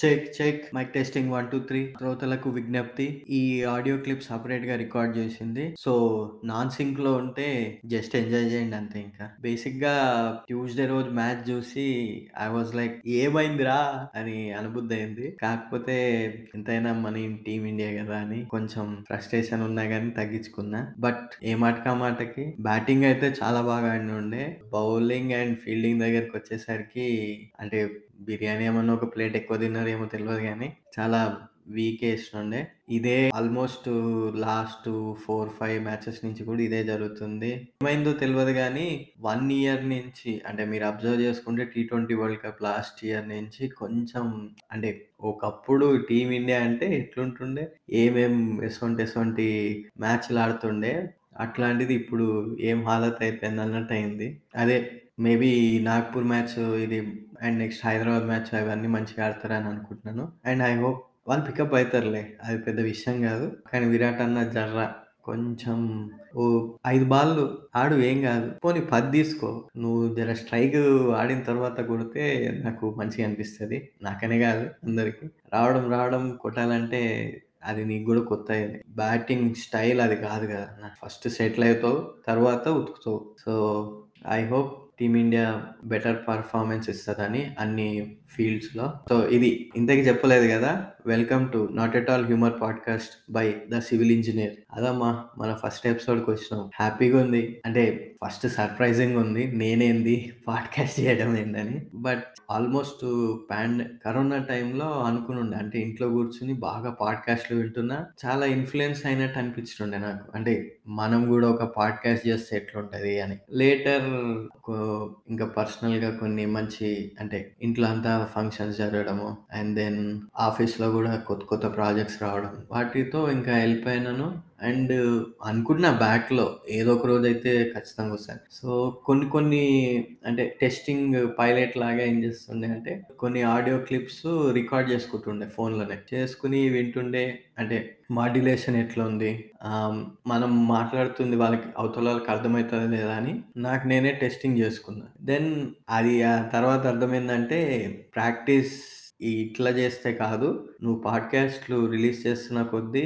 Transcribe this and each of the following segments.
Check check mic testing one two three శ్రోతలకు విజ్ఞప్తి. ఈ ఆడియో క్లిప్ సపరేట్గా రికార్డ్ చేసింది. సో నాన్ సింక్లో ఉంటే జస్ట్ ఎంజాయ్ చేయండి అంతే ఇంకా. బేసిక్గా ట్యూస్డే రోజు మ్యాచ్ చూసి ఐ వాజ్ లైక్ ఏమైందిరా అని అనుబుద్ధి అయింది కాకపోతే ఎంతైనా మన టీం ఇండియా కదా అని కొంచెం ఫ్రస్ట్రేషన్ ఉన్నా కానీ తగ్గించుకున్నా. బట్ ఏ మాటకా మాటకి బ్యాటింగ్ అయితే చాలా బాగా ఆడి ఉండే బౌలింగ్ అండ్ ఫీల్డింగ్ దగ్గరికి వచ్చేసరికి అంటే బిర్యానీ ఏమన్నా ఒక ప్లేట్ ఎక్కువ తిన్నారేమో తెలియదు కానీ చాలా వీక్ వేస్తుండే ఇదే almost last four five matches నుంచి కూడా ఇదే జరుగుతుంది. ఏమైందో తెలియదు కానీ వన్ ఇయర్ నుంచి అంటే మీరు అబ్జర్వ్ చేసుకుంటే T twenty world cup last year నుంచి కొంచెం అంటే ఒకప్పుడు టీమిండియా అంటే ఎట్లుంటుండే? ఏమేం ఎసొంటి ఎసొంటి మ్యాచ్లు ఆడుతుండే? అట్లాంటిది ఇప్పుడు ఏం హాలత్ అయిపోయింది అన్నట్టు అయింది. అదే మేబీ నాగ్పూర్ మ్యాచ్ ఇది అండ్ నెక్స్ట్ హైదరాబాద్ మ్యాచ్ అవన్నీ మంచిగా ఆడతారని అనుకుంటున్నాను. అండ్ ఐ హోప్ వాళ్ళు పికప్ అవుతారులే అది పెద్ద విషయం కాదు. కానీ విరాట్ అన్న జర్ర. కొంచెం ఓ ఐదు బాళ్ళు ఆడు ఏం కాదు. పోనీ పది తీసుకో. నువ్వు జర స్ట్రైక్ ఆడిన తర్వాత కొడితే నాకు మంచిగా అనిపిస్తుంది. నాకనే కాదు అందరికి. రావడం రావడం కొట్టాలంటే అది నీకు కూడా కొత్త బ్యాటింగ్ స్టైల్ అది కాదు కదా. నాకు ఫస్ట్ సెటిల్ అవుతావు తర్వాత ఉతుకుతావు. So I hope team India better performance ఇస్తుందని అన్ని ఫీల్డ్స్లో. సో ఇది ఇంతకీ చెప్పలేదు కదా welcome to not at all humour podcast by the civil engineer. అదమ్మా మన ఫస్ట్ ఎపిసోడ్కి వచ్చినాం. హ్యాపీగా ఉంది. అంటే ఫస్ట్ సర్ప్రైజింగ్ ఉంది. నేనేంది పాడ్కాస్ట్ చేయడం ఏందని. బట్ ఆల్మోస్ట్ ప్యాండ్ కరోనా టైంలో అనుకుని ఉండే అంటే ఇంట్లో కూర్చుని బాగా పాడ్కాస్ట్లు వింటున్నా చాలా ఇన్ఫ్లుయెన్స్ అయినట్టు అనిపించుండే నాకు. అంటే మనం కూడా ఒక పాడ్కాస్ట్ చేస్తే ఎట్లుంటది అని. లేటర్ ఇంకా పర్సనల్గా కొన్ని మంచి అంటే ఇంట్లో అంతా ఫంక్షన్స్ జరగడము అండ్ దెన్ ఆఫీస్లో కూడా కొత్త కొత్త ప్రాజెక్ట్స్ రావడం వాటితో ఇంకా వెళ్ళిపోయినాను అండ్ అనుకుంటున్నా బ్యాక్లో ఏదో ఒక రోజు అయితే ఖచ్చితంగా వస్తాను. సో కొన్ని కొన్ని అంటే టెస్టింగ్ పైలట్ లాగా ఏం చేస్తుండే అంటే కొన్ని ఆడియో క్లిప్స్ రికార్డ్ చేసుకుంటుండే ఫోన్లోనే. చేసుకుని వింటుండే అంటే మాడ్యులేషన్ ఎట్లా ఉంది? మనం మాట్లాడుతుంది వాళ్ళకి అవతల వాళ్ళకి అర్థమవుతుంది లేదా అని నాకు నేనే టెస్టింగ్ చేసుకున్నా. దెన్ అది ఆ తర్వాత అర్థమైందంటే ప్రాక్టీస్ ఇట్లా చేస్తే కాదు. నువ్వు పాడ్కాస్ట్లు రిలీజ్ చేస్తున్న కొద్దీ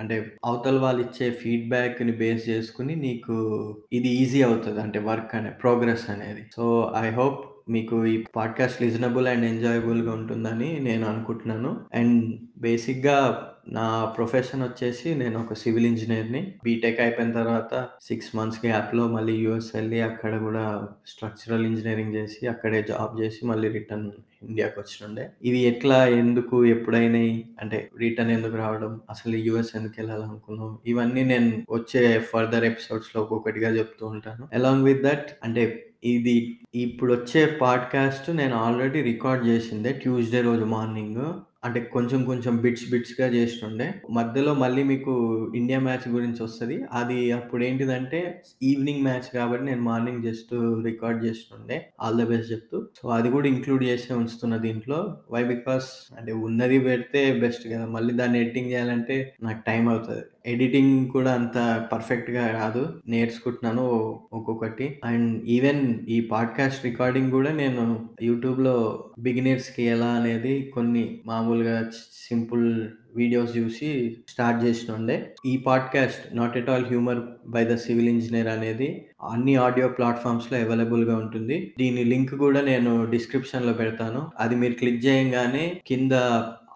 అంటే అవతల వాళ్ళు ఇచ్చే ఫీడ్బ్యాక్ని బేస్ చేసుకుని నీకు ఇది ఈజీ అవుతుంది. అంటే వర్క్ అనే ప్రోగ్రెస్ అనేది. సో ఐ హోప్ మీకు ఈ పాడ్కాస్ట్ రీజనబుల్ అండ్ ఎంజాయబుల్గా ఉంటుందని నేను అనుకుంటున్నాను. అండ్ బేసిక్గా నా ప్రొఫెషన్ వచ్చేసి నేను ఒక సివిల్ ఇంజనీర్ని బీటెక్ అయిపోయిన తర్వాత సిక్స్ మంత్స్ గ్యాప్లో మళ్ళీ యూఎస్ వెళ్ళి అక్కడ కూడా స్ట్రక్చరల్ ఇంజనీరింగ్ చేసి అక్కడే జాబ్ చేసి మళ్ళీ రిటర్న్ ఇండియాకి వచ్చినుండే. ఇవి ఎట్లా ఎందుకు ఎప్పుడైనా అంటే రిటర్న్ ఎందుకు రావడం? అసలు యూఎస్ ఎందుకు వెళ్ళాలనుకున్నాం ఇవన్నీ నేను వచ్చే ఫర్దర్ ఎపిసోడ్స్లో ఒక్కొక్కటిగా చెప్తూ ఉంటాను. అలాంగ్ విత్ దట్ అంటే ఇది ఇప్పుడు వచ్చే పాడ్కాస్ట్ నేను ఆల్రెడీ రికార్డ్ చేసిందే ట్యూస్డే రోజు మార్నింగ్ అంటే కొంచెం కొంచెం బిట్స్ బిట్స్గా చేస్తుండే. మధ్యలో మళ్ళీ మీకు ఇండియా మ్యాచ్ గురించి వస్తుంది. అది అప్పుడు ఏంటిదంటే ఈవినింగ్ మ్యాచ్ కాబట్టి నేను మార్నింగ్ జస్ట్ రికార్డ్ చేస్తుండే. ఆల్ ద బెస్ట్ చెప్తూ. సో అది కూడా ఇంక్లూడ్ చేసే ఉంచుతున్న దీంట్లో. వై బికాస్ అంటే ఉన్నది పెడితే బెస్ట్ కదా. మళ్ళీ దాన్ని ఎడిటింగ్ చేయాలంటే నాకు టైం అవుతుంది. ఎడిటింగ్ కూడా అంత పర్ఫెక్ట్గా రాదు. నేర్చుకుంటున్నాను ఒక్కొక్కటి. అండ్ ఈవెన్ ఈ పాడ్కాస్ట్ రికార్డింగ్ కూడా నేను యూట్యూబ్లో బిగినర్స్కి ఎలా అనేది కొన్ని మామూలుగా సింపుల్ వీడియోస్ చూసి స్టార్ట్ చేసినుండే ఈ podcast not at all humour by the civil engineer అనేది అన్ని ఆడియో ప్లాట్ఫామ్స్లో అవైలబుల్గా ఉంటుంది. దీని లింక్ కూడా నేను డిస్క్రిప్షన్లో పెడతాను. అది మీరు క్లిక్ చేయగానే కింద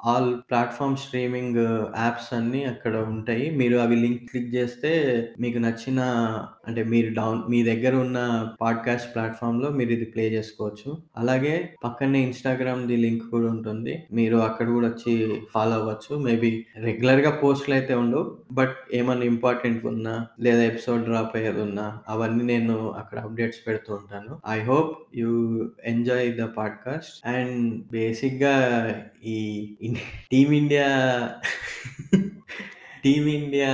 ఆల్ ప్లాట్ఫామ్ స్ట్రీమింగ్ యాప్స్ అన్ని అక్కడ ఉంటాయి. మీరు అవి లింక్ క్లిక్ చేస్తే మీకు నచ్చిన అంటే మీరు డౌన్ మీ దగ్గర ఉన్న పాడ్కాస్ట్ ప్లాట్ఫామ్లో మీరు ఇది ప్లే చేసుకోవచ్చు. అలాగే పక్కనే ఇన్స్టాగ్రామ్ ది లింక్ కూడా ఉంటుంది. మీరు అక్కడ కూడా వచ్చి ఫాలో అవ్వచ్చు. మేబీ రెగ్యులర్గా పోస్ట్లు అయితే ఉండవు. బట్ ఏమైనా ఇంపార్టెంట్ ఉన్నా లేదా ఎపిసోడ్ డ్రాప్ అయ్యేది ఉన్నా అవన్నీ నేను అక్కడ అప్డేట్స్ పెడుతూ ఉంటాను. I hope you enjoy the podcast. And బేసిక్గా ఈ టీమిండియా టీమిండియా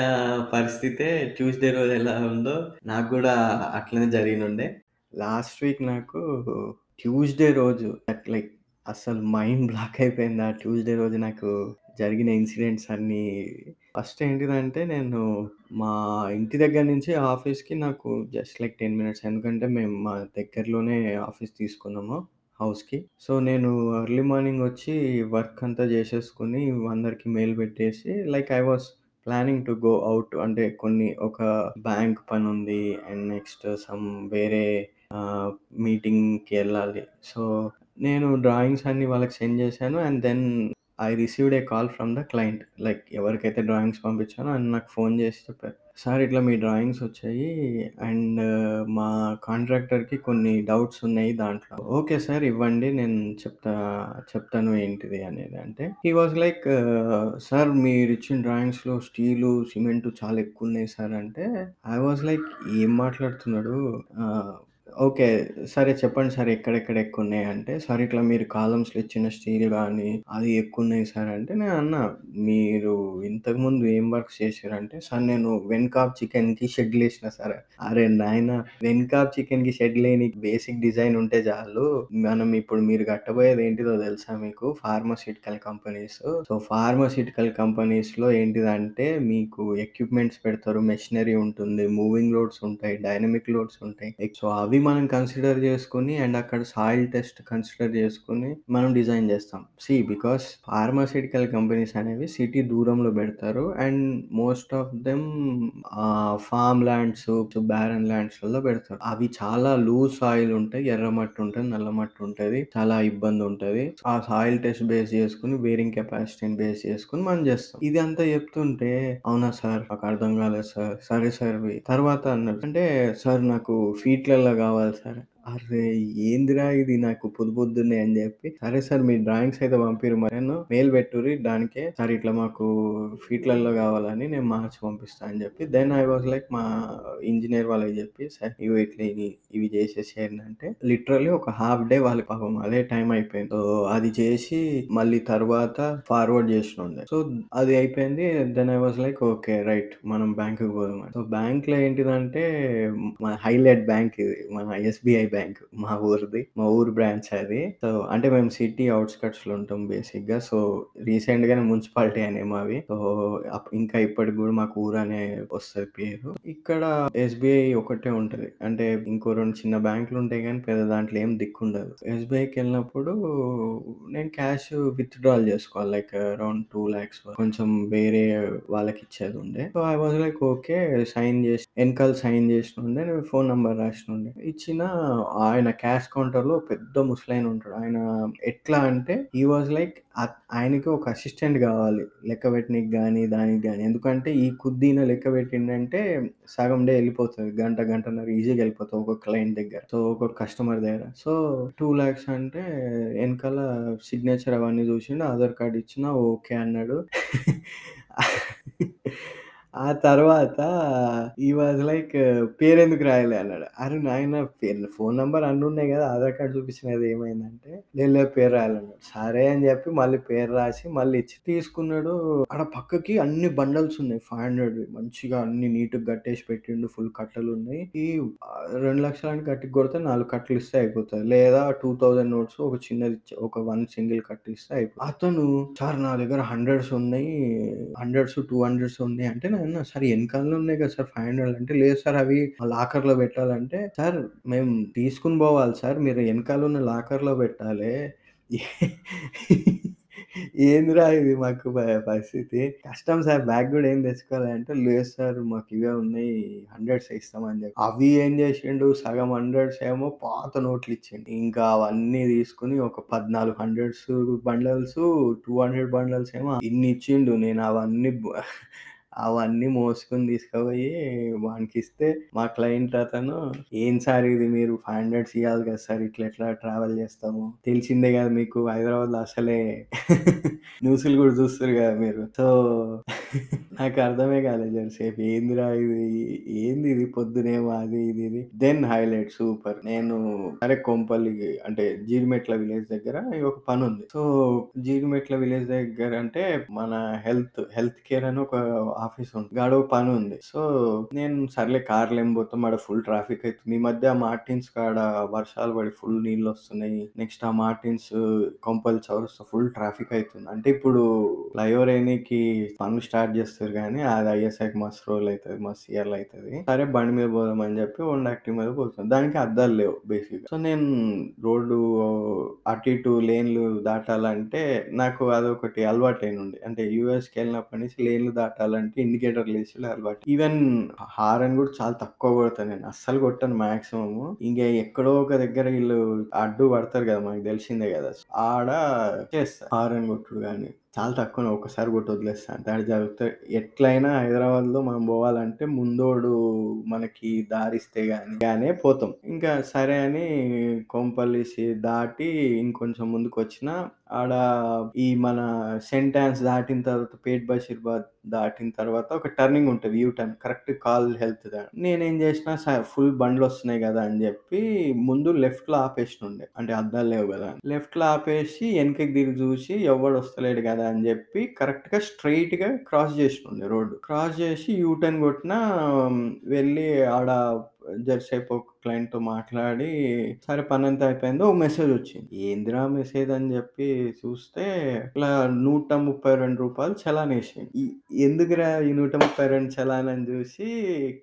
పరిస్థితే ట్యూస్డే రోజు ఎలా ఉందో నాకు కూడా అట్లనే జరిగినుండే లాస్ట్ వీక్ నాకు ట్యూస్డే రోజు లైక్ అసలు మైండ్ బ్లాక్ అయిపోయింది. ఆ ట్యూస్డే రోజు నాకు జరిగిన ఇన్సిడెంట్స్ అన్నీ. ఫస్ట్ ఏంటిదంటే నేను మా ఇంటి దగ్గర నుంచి ఆఫీస్కి నాకు జస్ట్ లైక్ టెన్ మినిట్స్ ఎందుకంటే మేము మా దగ్గరలోనే ఆఫీస్ తీసుకున్నాము హౌస్‌కి. సో, నేను ఎర్లీ మార్నింగ్ వచ్చి వర్క్ అంతా చేసేసుకొని అందరికి మెయిల్ పెట్టేసి like I was planning to go out అంటే కొన్ని ఒక బ్యాంక్ పని ఉంది అండ్ నెక్స్ట్ సమ్ వేరే మీటింగ్‌కి వెళ్ళాలి సో, నేను డ్రాయింగ్స్ అన్నీ వాళ్ళకి సెండ్ చేశాను. And then I received a call from the client. Like ఎవరికైతే డ్రాయింగ్స్ పంపించానో ఆయన నాకు ఫోన్ చేసి చెప్పారు. సార్ ఇట్లా మీ డ్రాయింగ్స్ వచ్చాయి అండ్ uh, మా కాంట్రాక్టర్‌కి కొన్ని డౌట్స్ ఉన్నాయి దాంట్లో. ఓకే సార్ ఇవ్వండి నేను చెప్తా చెప్తాను ఏంటిది అనేది అంటే హీ వాస్ లైక్ సార్ మీరిచ్చిన డ్రాయింగ్స్‌లో స్టీలు, సిమెంట్ చాలా ఎక్కువ ఉన్నాయి సార్ అంటే ఐ వాస్ లైక్ ఏం మాట్లాడుతున్నాడు? Uh, okay. సరే చెప్పండి సార్ ఎక్కడెక్కడ ఎక్కువున్నాయి అంటే, సార్ ఇట్లా మీరు కాలమ్స్‌లో ఇచ్చిన స్టీల్ కానీ అది ఎక్కువున్నాయి సార్ అంటే నేనన్నా మీరు ఇంతకుముందు ఏం వర్క్స్ చేసిర్రంటే, సార్ నేను వెన్కాప్ చికెన్‌కి షెడ్‌లేసిన సార్. అరే నాయనా! వెన్కాప్ చికెన్‌కి షెడ్‌లేనికి బేసిక్ డిజైన్ ఉంటే చాలు. మనం ఇప్పుడు మీరు కట్టబోయేది ఏంటిదో తెలుసా మీకు? Pharmaceutical companies. సో, ఫార్మాస్యూటికల్ కంపెనీస్‌లో ఏంటిదంటే మీకు ఎక్విప్‌మెంట్స్ పెడతారు. మెషినరీ ఉంటుంది. మూవింగ్ లోడ్స్ ఉంటాయి. డైనమిక్ లోడ్స్ ఉంటాయి. సో, అవి మనం కన్సిడర్ చేసుకొని అండ్ అక్కడ సాయిల్ టెస్ట్ కన్సిడర్ చేసుకొని మనం డిజైన్ చేస్తాం. సి బికాస్ ఫార్మాసిటికల్ కంపెనీస్ అనేవి సిటీ దూరంలో పెడతారు. And most of them farm farm lands, barren ల్యాండ్స్‌లలో పెడతారు. అవి చాలా లూజ్ సాయిల్ ఉంటాయి. ఎర్రమట్టి ఉంటది. నల్ల మట్టి ఉంటది. చాలా ఇబ్బంది ఉంటది. ఆ సాయిల్ టెస్ట్ బేస్ చేసుకొని బేరింగ్ కెపాసిటీని బేస్ చేసుకొని మనం చేస్తాం. ఇది అంతా చెప్తుంటే అవునా సార్ నాకు అర్థం కాలేదు సార్. సరే సార్ తర్వాత అన్నట్టు అంటే సార్ నాకు ఫీట్‌లలో కావాలి సార్. అరే ఏందిరా ఇది నాకు పొద్దు పొద్దున్నే అని చెప్పి, సరే సార్ మీ డ్రాయింగ్స్ అయితే పంపిర్రు మరి నేను మెయిల్ పెట్టుర్రి దానికే సార్ ఇట్లా మాకు ఫీట్‌లలో కావాలని నేను మార్చి పంపిస్తా అని చెప్పి దెన్ ఐ వాస్ లైక్ మా ఇంజనీర్ వాళ్ళకి చెప్పి సార్ ఇవి ఇట్లా ఇవి ఇవి చేసేసేయండి అంటే లిటరలీ ఒక హాఫ్ డే వాళ్ళ పాపం అదే టైం అయిపోయింది. సో, అది చేసి మళ్ళీ తర్వాత ఫార్వర్డ్ చేసినుండే. సో, అది అయిపోయింది. Then I was like okay right మనం బ్యాంక్‌కి పోదాం అని. సో, బ్యాంక్‌లో ఏంటిదంటే మన హైలైట్ బ్యాంక్ ఇది. మన ఎస్‌బీఐ బ్యాంక్ మా ఊరిది. మా ఊరు బ్రాంచ్ అది. సో, అంటే మేము సిటీ ఔట్‌స్కట్స్‌లో ఉంటాం బేసిక్గా సో, రీసెంట్‌గానే మున్సిపాలిటీ అనే మావి. సో, ఇంకా ఇప్పటికి కూడా మాకు ఊరు అనే వస్తుంది పేరు. ఇక్కడ ఎస్‌బీఐ ఒకటే ఉంటది. అంటే ఇంకో రెండు చిన్న బ్యాంకులు ఉంటాయి కానీ పెద్ద దాంట్లో ఏం దిక్కుండదు. ఎస్‌బీఐకెళ్ళినప్పుడు నేను క్యాష్ విత్‌డ్రాల్ చేసుకోవాలి. లైక్ అరౌండ్ టూ ల్యాక్స్ కొంచెం వేరే వాళ్ళకి ఇచ్చేది ఉండే. So, I was like okay. Sign చేసి వెనకాల సైన్ చేసినుండే. నేను ఫోన్ నంబర్ రాసినుండే. ఇచ్చిన ఆయన క్యాష్ కౌంటర్‌లో పెద్ద ముసలైన ఉంటాడు. ఆయన ఎట్లా అంటే ఈ వాస్ లైక్ ఆయనకి ఒక అసిస్టెంట్ కావాలి. లెక్క కానీ దానికి కానీ ఎందుకంటే ఈ కుద్దీన లెక్క పెట్టిండంటే సగం డే వెళ్ళిపోతుంది గంట, గంటన్నర ఈజీగా వెళ్ళిపోతుంది ఒక్కొక్క క్లయింట్ దగ్గర. సో, ఒక్కొక్క కస్టమర్ దగ్గర. సో, టూ ల్యాక్స్ అంటే వెనకాల సిగ్నేచర్ అవన్నీ చూసిండు. ఆధార్ కార్డ్ ఇచ్చిన ఓకే అన్నాడు. ఆ తర్వాత ఈ వాజ్ లైక్ పేరెందుకు రాయలే అన్నాడు. అరే నాయన ఫోన్ నంబర్ అన్ని ఉన్నాయి కదా! ఆధార్ కార్డ్ చూపించిన కదా ఏమైందంటే లేదు లేదు పేరు రాయాలి అన్నాడు. సరే అని చెప్పి మళ్ళీ పేరు రాసి మళ్ళీ ఇచ్చి తీసుకున్నాడు. ఆడ పక్కకి అన్ని బండల్స్ ఉన్నాయి. 500వి మంచిగా అన్ని నీట్‌గా కట్టేసి పెట్టిండు. ఫుల్ కట్టలున్నాయి. ఈ రెండు లక్షలని కట్టి కొడితే నాలుగు కట్టలు ఇస్తే అయిపోతుంది లేదా 2,000 నోట్స్ ఒక చిన్నది ఒక వన్ సింగిల్ కట్టిస్తే అయిపోతుంది అతను సార్ నా దగ్గర హండ్రెడ్స్ ఉన్నాయి. హండ్రెడ్స్, 200స్ ఉన్నాయి అంటే అన్న సార్ వెనకాలలో ఉన్నాయి కదా సార్ 500 అంటే లేదు సార్ అవి లాకర్‌లో పెట్టాలంటే సార్ మేము తీసుకుని పోవాలి సార్ మీరు వెనకాల ఉన్న లాకర్‌లో పెట్టాలి ఏందిరా ఇది మాకు పరిస్థితి. కష్టం సార్ బ్యాగ్ కూడా ఏం తెచ్చుకోవాలంటే అంటే లేదు సార్ మాకు ఇవే ఉన్నాయి. హండ్రెడ్స్ ఇస్తాం అని చెప్పి. అవి ఏం చేసిండు సగం హండ్రెడ్స్ ఏమో పాత నోట్లు ఇచ్చిండు. ఇంకా అవన్నీ తీసుకొని ఒక 14 hundreds bundles two hundred bundles ఏమో ఇన్ని ఇచ్చిండు. నేను అవన్నీ అవన్నీ మోసుకొని తీసుకుపోయి వానికిస్తే మా క్లయింట్ అతను ఏం సార్ ఇది మీరు ఫైవ్ హండ్రెడ్స్ ఇవ్వాలి కదా సార్ ఇట్లా ఎట్లా ట్రావెల్ చేస్తాము. తెలిసిందే కదా మీకు హైదరాబాద్‌లో అసలే న్యూస్‌లు కూడా చూస్తారు కదా మీరు. సో, నాకు అర్థమే కాలేదు జరసేపు. ఏందిరా ఇది ఏంది ఇది పొద్దునేమో అది ఇది ఇది. Then highlight super. నేను అరే కొంపల్లి అంటే జీడిమెట్ల విలేజ్ దగ్గర ఒక పని ఉంది సో, జీడిమెట్ల విలేజ్ దగ్గర అంటే మన హెల్త్ హెల్త్ కేర్ అని ఒక ఆఫీస్ ఉంది. గాడో పని ఉంది. సో, నేను సర్లే కార్లు ఏం పోతాం ఆడ ఫుల్ ట్రాఫిక్ అవుతుంది ఈ మధ్య మార్టిన్స్ కాడ వర్షాలు పడి ఫుల్ నీళ్ళు వస్తున్నాయి నెక్స్ట్ ఆ మార్టిన్స్ కొంపల్ చౌరస్తా ఫుల్ ట్రాఫిక్ అవుతుంది అంటే ఇప్పుడు ఫ్లైఓవర్ అయినకి పనులు స్టార్ట్ చేస్తారు కానీ అది అయ్యేసరికి మస్తు రోజులైతది. మస్తు అవుతుంది సరే బండి మీద పోదాం అని చెప్పి వన్ యాక్టివ్ మీద పోతున్నా. దానికి అద్దాలు లేవు బేసిక్ సో, నేను రోడ్డు అటు ఇటు లేన్‌లు దాటాలంటే నాకు అదొకటి అలవాటు అలవాటైనుండే. అంటే యూఎస్కి వెళ్ళినప్పటి నుంచి లేన్‌లు దాటాలంటే ఇండికేటర్ యేసుడే అలవాటు. ఈవెన్ హారన్ కూడా చాలా తక్కువ కొడతాను నేను. అస్సలు కొట్టాను మాక్సిమం ఇంకా ఎక్కడో ఒక దగ్గర వీళ్ళు అడ్డు పడతారు కదా! మనకు తెలిసిందే కదా! ఆడ చేస్తా హారన్ కొట్టుడు కానీ చాలా తక్కువ ఒక్కసారి కొట్టి వదిలేస్తా. అంతే ఆడ జరుగుతాయి. ఎట్లైనా హైదరాబాద్‌లో మనం పోవాలంటే ముందోడు మనకి దారిస్తే గాని గానే పోతాం. ఇంకా సరే అని కొంపల్లిసి దాటి ఇంకొంచెం ముందుకొచ్చినా ఆడ ఈ మన సెంటాన్స్ దాటిన తర్వాత పేట్ బషీర్బాద్ దాటిన తర్వాత ఒక టర్నింగ్ ఉంటది. U turn correct call health నేనేం చేసినా స ఫుల్ బండ్లొస్తున్నాయి కదా! అని చెప్పి ముందు లెఫ్ట్‌లో ఆపేసినుండే. అంటే అద్దాలు లేవు కదా! లెఫ్ట్‌లో ఆపేసి వెనకకి తిరిగి చూసి ఎవ్వడు వస్తలేడు కదా! అని చెప్పి కరెక్ట్‌గా స్ట్రెయిట్‌గా క్రాస్ చేసినుండే రోడ్డు. క్రాస్ చేసి యూ టర్న్ కొట్టిన వెళ్ళి ఆడ జరసేపు ఒక క్లయింట్‌తో మాట్లాడి సరే పని పనంతా అయిపోయింది. ఒక మెసేజ్ వచ్చింది. ఏందిరా మెసేజ్ అని చెప్పి చూస్తే ఇట్లా నూట ముప్పై రెండు రూపాయలు చలాన్ యేసిండు. ఈ ఎందుకురా ఈ 132 చలాన్ అని చూసి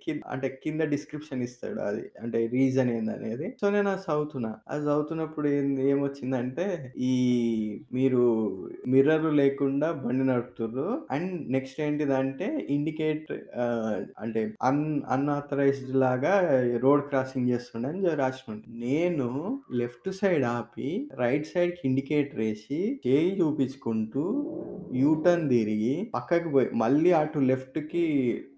కింద అంటే కింద డిస్క్రిప్షన్ ఇస్తాడు అది. అంటే రీజన్ ఏందనేది. సో, నేను అది చదువుతున్నా. అది చదువుతున్నప్పుడు ఏంది ఏమొచ్చిందంటే ఈ మీరు మిర్రర్‌లు లేకుండా బండి నడుపుతుర్రు. అండ్ నెక్స్ట్ ఏంటిదంటే ఇండికేట్ అంటే అన్ అన్‌ఆథరైజ్డ్ లాగా రోడ్ క్రాసింగ్ చేస్తుండే అని రాసినుండే. నేను లెఫ్ట్ సైడ్ ఆపి రైట్ సైడ్‌కి ఇండికేటర్ వేసి చేయి చూపించుకుంటూ యూ టర్న్ తిరిగి పక్కకి పోయి మళ్ళీ అటు లెఫ్ట్‌కి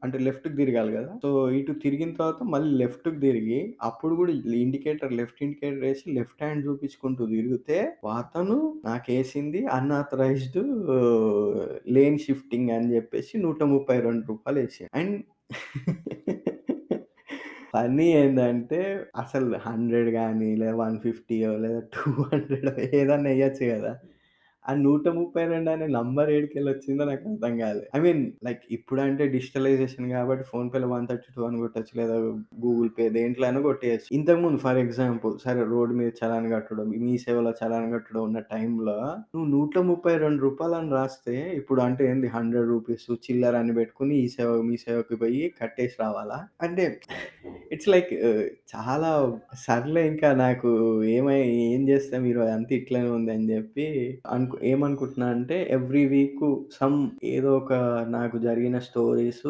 అంటే లెఫ్ట్‌కి తిరగాలి కదా! సో, ఇటు తిరిగిన తర్వాత మళ్ళీ లెఫ్ట్‌కి తిరిగి అప్పుడు కూడా ఇండికేటర్ లెఫ్ట్ ఇండికేటర్ వేసి లెఫ్ట్ హ్యాండ్ చూపించుకుంటూ తిరిగితే అతను నాకేసింది అన్‌ఆథరైజ్డ్ లేన్ షిఫ్టింగ్ అని చెప్పేసి నూట ముప్పై రెండు రూపాయలు వేసి అండ్ పని ఏంటంటే అసలు హండ్రెడ్ కానీ లేదా వన్ ఫిఫ్టీయో లేదా టూ హండ్రెడ్ ఏదన్నా వేయచ్చు కదా. ఆ 132 అనే నంబర్ ఏడుకెళ్ళి వచ్చిందో నాకు అర్థం కాలేదు ఐ మీన్ లైక్ ఇప్పుడంటే డిజిటలైజేషన్ కాబట్టి ఫోన్‌పేలో 132 అని కొట్టచ్చు లేదా గూగుల్ పే దేంట్లో అయినా కొట్టేయచ్చు ఇంతకుముందు ఫర్ ఎగ్జాంపుల్ సరే రోడ్ మీద చలాన్ కట్టడం, మీ సేవలో చలాన్ కట్టడం ఉన్న టైంలో నువ్వు నూట ముప్పై రెండు రూపాయలు అని రాస్తే ఇప్పుడు అంటే ఏంది హండ్రెడ్ రూపీస్ చిల్లర అని పెట్టుకుని ఈ సేవ మీ సేవకి పోయి కట్టేసి రావాలా? అంటే ఇట్స్ లైక్ uh, చాలా సర్లే ఇంకా నాకు ఏమై ఏం చేస్తాం? ఈరోజు అంతా ఇట్లనే ఉంది అని చెప్పి అనుకు ఏమనుకుంటున్నా అంటే ఎవ్రీ వీకు సమ్ ఏదో ఒక నాకు జరిగిన స్టోరీస్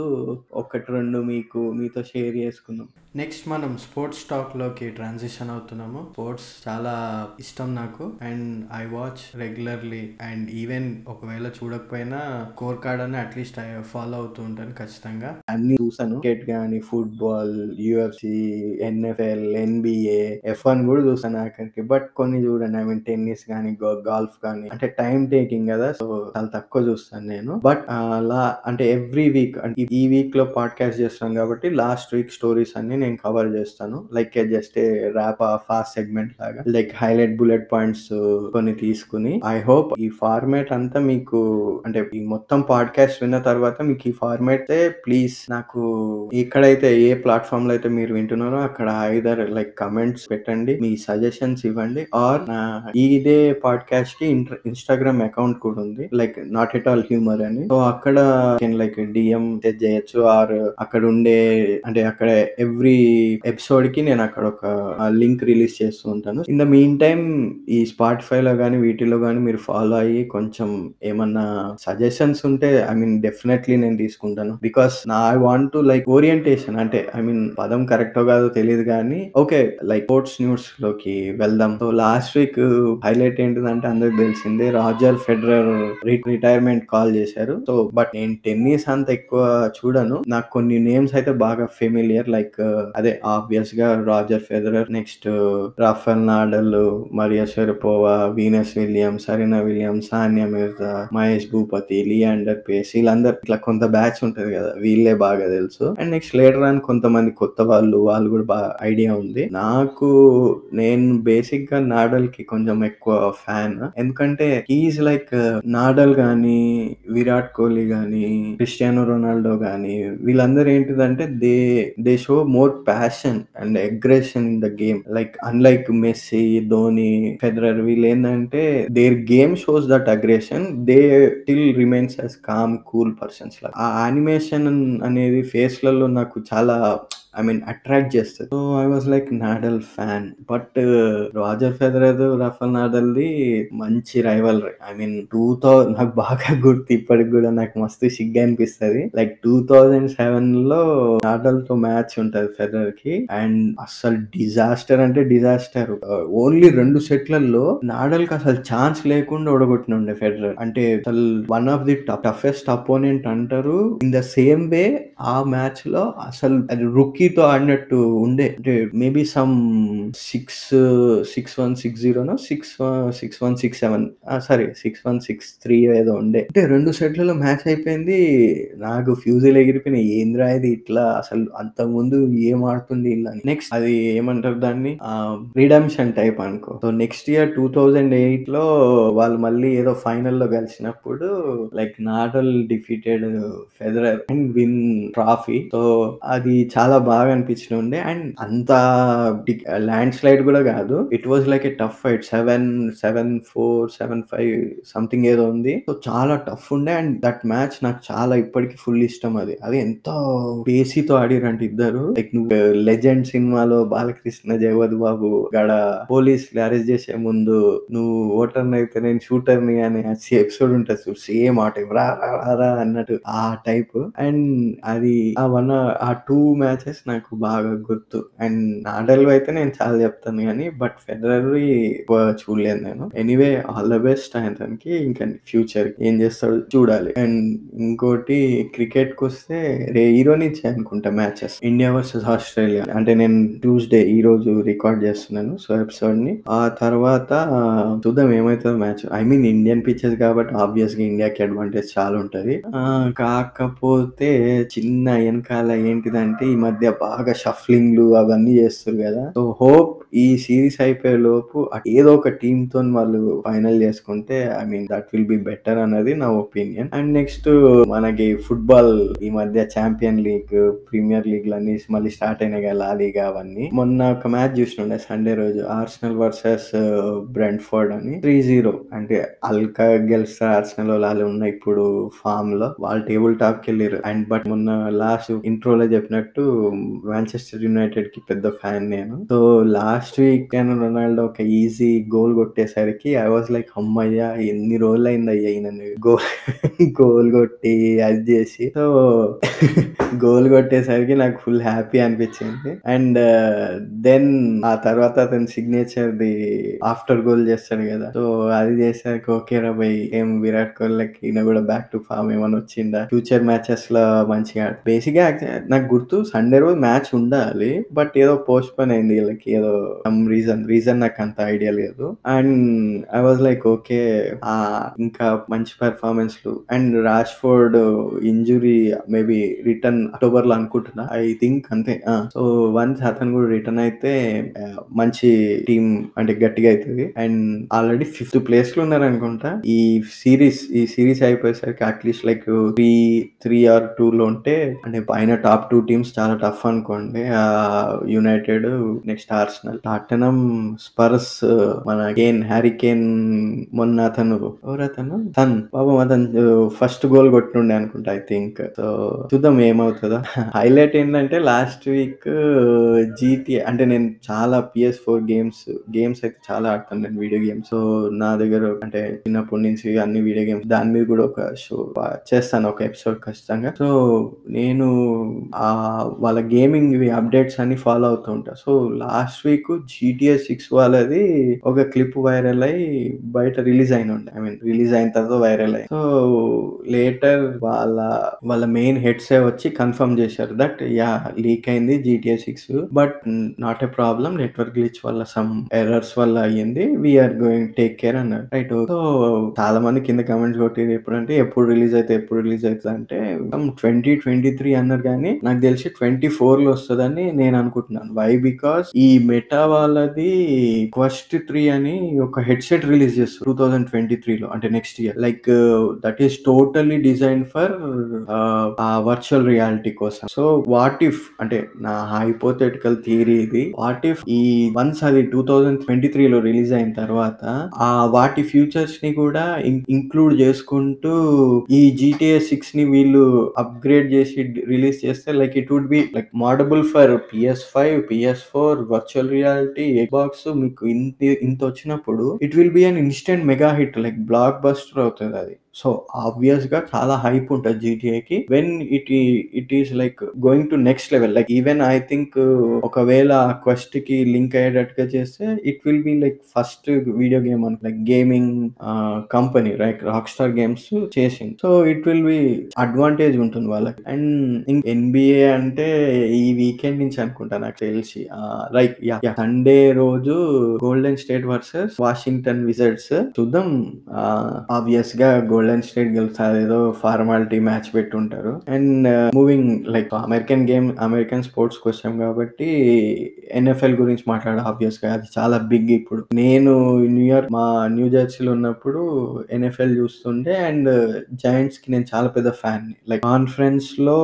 ఒకటి రెండు మీకు మీతో షేర్ చేసుకుందాం. నెక్స్ట్ మనం స్పోర్ట్స్ టాక్‌లోకి ట్రాన్సిషన్ అవుతున్నాము. స్పోర్ట్స్ చాలా ఇష్టం నాకు. And I watch regularly and even ఒకవేళ చూడకపోయినా కోర్ కార్డ్ అని అట్‌లీస్ట్ ఐ ఫాలో అవుతూ ఉంటాను ఖచ్చితంగా. అన్ని చూసాను. క్రికెట్ కానీ football, UFC, NFL, NBA, F one కూడా చూసాను అక్కడికి బట్ కొన్ని చూడండి ఐ మీన్ టెన్నిస్ కానీ గ గాల్ఫ్ కానీ అంటే టైం టేకింగ్ కదా! సో, చాలా తక్కువ చూస్తాను నేను. బట్ అలా అంటే ఎవ్రీ వీక్ అంటే ఈ వీక్‌లో పాడ్‌కాస్ట్ చేస్తున్నాం కాబట్టి లాస్ట్ వీక్ స్టోరీస్ అన్ని నేను కవర్ చేస్తాను. Like just rap fast segment లాగా. లైక్ హైలైట్ బుల్లెట్ పాయింట్స్ కొన్ని తీసుకొని ఐ హోప్ ఈ ఫార్మాట్ అంతా మీకు అంటే ఈ మొత్తం పాడ్‌కాస్ట్ విన్న తర్వాత మీకు ఈ ఫార్మాట్ ప్లీజ్ నాకు ఎక్కడైతే ఏ ప్లాట్ఫామ్లో అయితే మీరు వింటున్నారో అక్కడ ఐదర్ లైక్ కామెంట్స్ పెట్టండి. మీ సజెషన్స్ ఇవ్వండి. ఆర్ ఇదే పాడ్కాస్ట్కి ఇన్‌స్టాగ్రామ్ అకౌంట్ కూడా ఉంది. Like not at all humour అని. సో, అక్కడ లైక్ డిఎం చేయొచ్చు. ఆర్ అక్కడ ఉండే అంటే అక్కడ ఎవ్రీ ఎపిసోడ్కి నేను అక్కడ ఒక లింక్ రిలీజ్ చేస్తూ ఉంటాను. ఇన్ ద మీన్ టైమ్ ఈ స్పాటిఫైలో కానీ వీటిలో కానీ మీరు ఫాలో అయ్యి కొంచెం ఏమన్నా సజెషన్స్ ఉంటే ఐ మీన్ డెఫినెట్‌లీ నేను తీసుకుంటాను. బికాస్ నా I want to like orientation అంటే ఐ మీన్ పదం కరెక్టో కాదో తెలియదు కానీ ఓకే లైక్ స్పోర్ట్స్ న్యూస్‌లోకి వెళ్దాం. సో, లాస్ట్ వీక్ హైలైట్ ఏంటిదంటే అందరికి తెలిసిందే రాజర్ ఫెడరర్ రిటైర్మెంట్ కాల్ చేశారు. సో, బట్ నేను టెన్నిస్ అంత ఎక్కువ చూడను. నాకు కొన్ని నేమ్స్ అయితే బాగా ఫెమిలియర్ లైక్ అదే ఆబ్వియస్గా Roger Federer next Rafael Nadal Maria Sharapova Venus Williams Serena Williams Sania Mirza Mahesh Bhupathi Leander Paes వీళ్ళందరూ ఇట్లా కొంత బ్యాచ్ ఉంటది కదా వీళ్ళే బాగా తెలుసు. అండ్ నెక్స్ట్ లేటర్ అని కొంతమంది కొత్త వాళ్ళు వాళ్ళు కూడా బాగా ఐడియా ఉంది. నాకు నేను బేసిక్గా నాడల్కి కొంచెం ఎక్కువ ఫ్యాన్ ఎందుకంటే ఈజ్ లైక్ నాడల్ గాని విరాట్ కోహ్లీ గాని క్రిస్టియానో రొనాల్డో గాని వీళ్ళందరూ ఏంటిదంటే they they show more passion and aggression in the game like unlike Messi Dhoni Federer వీళ్ళు ఏంటంటే their game shows that aggression they still remains as calm cool persons ఆ animation అనేది ఫేస్లలో నాకు చాలా ఐ మీన్ అట్రాక్ట్ చేస్తుంది. So I was like Nadal fan but Roger Federer Rafael నాడల్ది మంచి rival I mean two thousand నాకు బాగా గుర్తు ఇప్పటికి కూడా నాకు మస్తు సిగ్గా అనిపిస్తుంది. లైక్ టూ థౌజండ్ సెవెన్లో నాడల్తో మ్యాచ్ ఉంటది ఫెదరర్కి అండ్ అసలు డిజాస్టర్ అంటే డిజాస్టర్ ఓన్లీ రెండు సెట్లలో నాడల్కి అసలు ఛాన్స్ లేకుండా ఓడగొట్టిన ఉండే ఫెడరర్ అంటే అసలు one of the toughest opponent అంటారు. ఇన్ ద సేమ్ వే ఆ మ్యాచ్లో అసలు అది రుక్కీతో ఆడినట్టు ఉండే. అంటే maybe some six six one six జీరోనో six six one six seven sorry six one six three ఏదో ఉండే. అంటే రెండు సెట్లలో మ్యాచ్ అయిపోయింది. నాకు ఫ్యూజులు ఎగిరిపోయినాయి. ఏంద్రా ఇది ఇట్లా? అసలు అంత ముందు ఏం ఆడుతుంది ఇలా నెక్స్ట్ అది ఏమంటారు దాన్ని? రిడమ్షన్ టైప్ అనుకో. So next year two thousand ఎయిట్లో వాళ్ళు మళ్ళీ ఏదో ఫైనల్లో కలిసినప్పుడు like Nadal defeated Federer and win trophy so అది చాలా బాగా అనిపించిన ఉండే. అండ్ అంత ల్యాండ్ స్లైడ్ కూడా కాదు. It was like a tough fight seven seven four seven five something ఏదో ఉంది. సో చాలా టఫ్ ఉండే. అండ్ దట్ మ్యాచ్ నాకు చాలా ఇప్పటికి ఫుల్ ఇష్టం అది. అది ఎంతో పేసీతో ఆడిరంటే ఇద్దరు. లైక్ నువ్వు లెజెండ్ సినిమాలో బాలకృష్ణ జగవద్ బాబు గడ పోలీస్ అరెస్ట్ చేసే ముందు నువ్వు ఓటర్ని అయితే నేను షూటర్ని అని ఎపిసోడ్ ఉంటుంది చూడు. సేమ్ ఆ టైప్ రా రా, రా, రా అన్నట్టు ఆ టైప్ అండ్ అది ఆ వన్ ఆ టూ మ్యాచెస్ నాకు బాగా గుర్తు. అండ్ నాడల్ అయితే నేను చాలా చెప్తాను కానీ బట్ ఫెడరర్ చూడలేదు నేను. ఎనీవే ఆల్ ద బెస్ట్ ఆయనకి ఇంకా ఫ్యూచర్ ఏం చేస్తాడు చూడాలి. అండ్ ఇంకోటి క్రికెట్కి వస్తే రే హీరో నుంచి అనుకుంటా మ్యాచెస్. India versus Australia. అంటే నేను ట్యూస్డే ఈ రోజు రికార్డ్ చేస్తున్నాను సో ఎపిసోడ్ని ఆ తర్వాత చూద్దాం ఏమవుతుందో match. I mean Indian pitches కాబట్టి ఆబ్వియస్గా ఇండియాకి అడ్వాంటేజ్ చాలా ఉంటది. కాకపోతే చిన్న వెనకాల ఏంటిదంటే ఈ మధ్య బాగా షఫ్లింగ్లు అవన్నీ చేస్తారు కదా. సో హోప్ ఈ సిరీస్ అయిపోయే లోపు ఏదో ఒక టీమ్తో వాళ్ళు ఫైనల్ చేసుకుంటే I mean that will be better అన్నది నా ఒపీనియన్. అండ్ నెక్స్ట్ మనకి ఫుట్బాల్ ఈ మధ్య ఛాంపియన్ లీగ్ ప్రీమియర్ లీగ్ అన్ని మళ్ళీ స్టార్ట్ అయినాయి కదా లాలీగా అవన్నీ. మొన్న ఒక మ్యాచ్ చూసినుండే సండే రోజు ఆర్సనల్ వర్సెస్ బ్రెంట్ఫోర్డ్ అని. త్రీ జీరో అంటే అల్కా గెలిస్తే ఆర్సనల్ వాళ్ళు ఉన్న ఇప్పుడు ఫామ్లో వాళ్ళు టేబుల్ టాప్కి వెళ్ళారు అండ్ బట్ మొన్న లాస్ట్ ఇంట్రోలో చెప్పినట్టు మాంచెస్టర్ యునైటెడ్కి పెద్ద ఫ్యాన్ నేను. సో లాస్ట్ వీక్ రొనాల్డో ఒక ఈజీ గోల్ కొట్టేసరికి ఐ వాజ్ లైక్ అమ్మయ్యా ఎన్ని రోజులు అయింది అయ్యా ఈయన గోల్ గోల్ కొట్టి అది చేసి. సో గోల్ కొట్టేసరికి నాకు ఫుల్ హ్యాపీ అనిపించింది. అండ్ దెన్ ఆ తర్వాత అతని సిగ్నేచర్ ది ఆఫ్టర్ గోల్ చేస్తాడు కదా. సో అది చేసాక ఓకే రా బై ఏం విరాట్ కోహ్లీకి ఈయన కూడా బ్యాక్ టు ఫామ్ ఏమైనా వచ్చిందా? ఫ్యూచర్ మ్యాచెస్లో మంచిగా బేసిక్గా నాకు గుర్తు సండే రోజు మ్యాచ్ ఉండాలి బట్ ఏదో పోస్ట్ పోన్ అయింది వీళ్ళకి ఏదో సమ్ రీజన్ రీజన్ నాకు అంత ఐడియా లేదు. And I was like okay ఇంకా మంచి పెర్ఫార్మెన్స్లు. And Rashford injury maybe return అక్టోబర్లో అనుకుంటున్నా. ఐ థింక్ అంతే సో వన్స్ అతను కూడా రిటర్న్ అయితే మంచి టీం అంటే గట్టిగా అవుతుంది. అండ్ ఆల్రెడీ ఫిఫ్త్ ప్లేస్లో ఉన్నారు అనుకుంటా. ఈ సిరీస్ ఈ సిరీస్ అయిపోయేసరికి at least like three three or two లో ఉంటే అంటే పైన టాప్ టూ టీమ్స్ చాలా టఫ్ అనుకోండి. United next Arsenal Tottenham Spurs మన కేన్ హ్యారీ కేన్ మొన్న అతను ఎవరతను అతను? తన్ పాపం అతను ఫస్ట్ గోల్ కొట్టుండే అనుకుంటా ఐ థింక్ సో చూద్దాం ఏమవుతుందో. హైలైట్ ఏంటంటే లాస్ట్ వీక్ జీటీ అంటే నేను చాలా పిఎస్ ఫోర్ గేమ్స్ గేమ్స్ అయితే చాలా ఆడతాను నేను వీడియో గేమ్స్ సో నా దగ్గర అంటే చిన్నప్పటి నుంచి అన్ని వీడియో గేమ్స్ దాని మీద కూడా ఒక షో చేస్తాను ఒక ఎపిసోడ్ ఖచ్చితంగా. సో నేను వాళ్ళ గేమింగ్‌వి అప్డేట్స్ అన్ని ఫాలో అవుతూ ఉంటా. సో, లాస్ట్ వీక్ జీటీఏ 6 వాళ్ళది ఒక క్లిప్ వైరల్ అయ్యి బయట రిలీజ్ అయినుండే. ఐ మీన్ రిలీజ్ అయిన తర్వాత వైరల్ అయ్యి సో, లేటర్ వాళ్ళ వాళ్ళ మెయిన్ హెడ్సే వచ్చి కన్ఫర్మ్ చేశారు దట్ యాహ్! లీక్ అయింది GTA 6 but not a problem network glitch వల్ల సమ్ ఎర్రర్స్ వల్ల అయ్యింది. We are going take care అన్నారు. రైట్. సో, చాలా మంది కింద కామెంట్స్ కొట్టిర్రు ఎప్పుడంటే ఎప్పుడు రిలీజ్ అయితది? ఎప్పుడు రిలీజ్ అయితది? అంటే సమ్ 2023 అన్నారు గానీ నాకు తెలిసి ఫోర్లో వస్తుందని నేను అనుకుంటున్నాను. వై? బికాస్ ఈ మెటా వాళ్ళది క్వస్ట్ త్రీ అని ఒక హెడ్‌సెట్ రిలీజ్ చేస్తారు 2023లో అంటే next year. Like that is totally design for ఆ వర్చువల్ రియాలిటీ కోసం. సో, వాట్ ఇఫ్ అంటే నా హైపోథెటికల్ థియరీ ఇది. వాట్ ఇఫ్ ఈ వన్స్ అది 2023లో రిలీజ్ అయిన తర్వాత ఆ వాటి ఫ్యూచర్స్‌ని కూడా ఇంక్లూడ్ చేసుకుంటూ ఈ జీటీఏ 6ని వీళ్ళు అప్‌గ్రేడ్ చేసి రిలీజ్ చేస్తే like it would be like moddable for PS five, PS four, virtual reality, box మీకు ఇంటి ఇంత వచ్చినప్పుడు it will be an instant mega hit like blockbuster అవుతుంది అది. సో, ఆబ్వియస్‌గా చాలా హైప్ ఉంటుంది జీటీఏకి. When it it is like going to next level like even I think ఒకవేళ క్వెస్ట్‌కి లింక్ అయ్యేటట్టుగా చేస్తే it will be like first video game అని like gaming company like Rockstar games చేసింది. So, it will be advantage ఉంటుంది వాళ్ళకి. And ఇం NBA అంటే ఈ వీకెండ్ నుంచి అనుకుంటా నాకు తెలిసి. రైట్ లైక్ సండే రోజు Golden State versus Washington Wizards చూద్దాం. ఆబ్వియస్గా గోల్డెన్ స్టేట్ గెలుస్తది. అదేదో formality match పెట్టుంటారు. And moving like American game American స్పోర్ట్స్‌కొచ్చాం కాబట్టి ఎన్ఎఫ్ఎల్ గురించి మాట్లాడాలి ఆబ్వియస్‌గా అది చాలా బిగ్ ఇప్పుడు. నేను న్యూయార్క్ మా న్యూ జెర్సీలో ఉన్నప్పుడు ఎన్ఎఫ్ఎల్ చూస్తుండే అండ్ జయింట్స్‌కి uh, నేను చాలా పెద్ద ఫ్యాన్‌ని. లైక్ కాన్ఫరెన్స్‌లో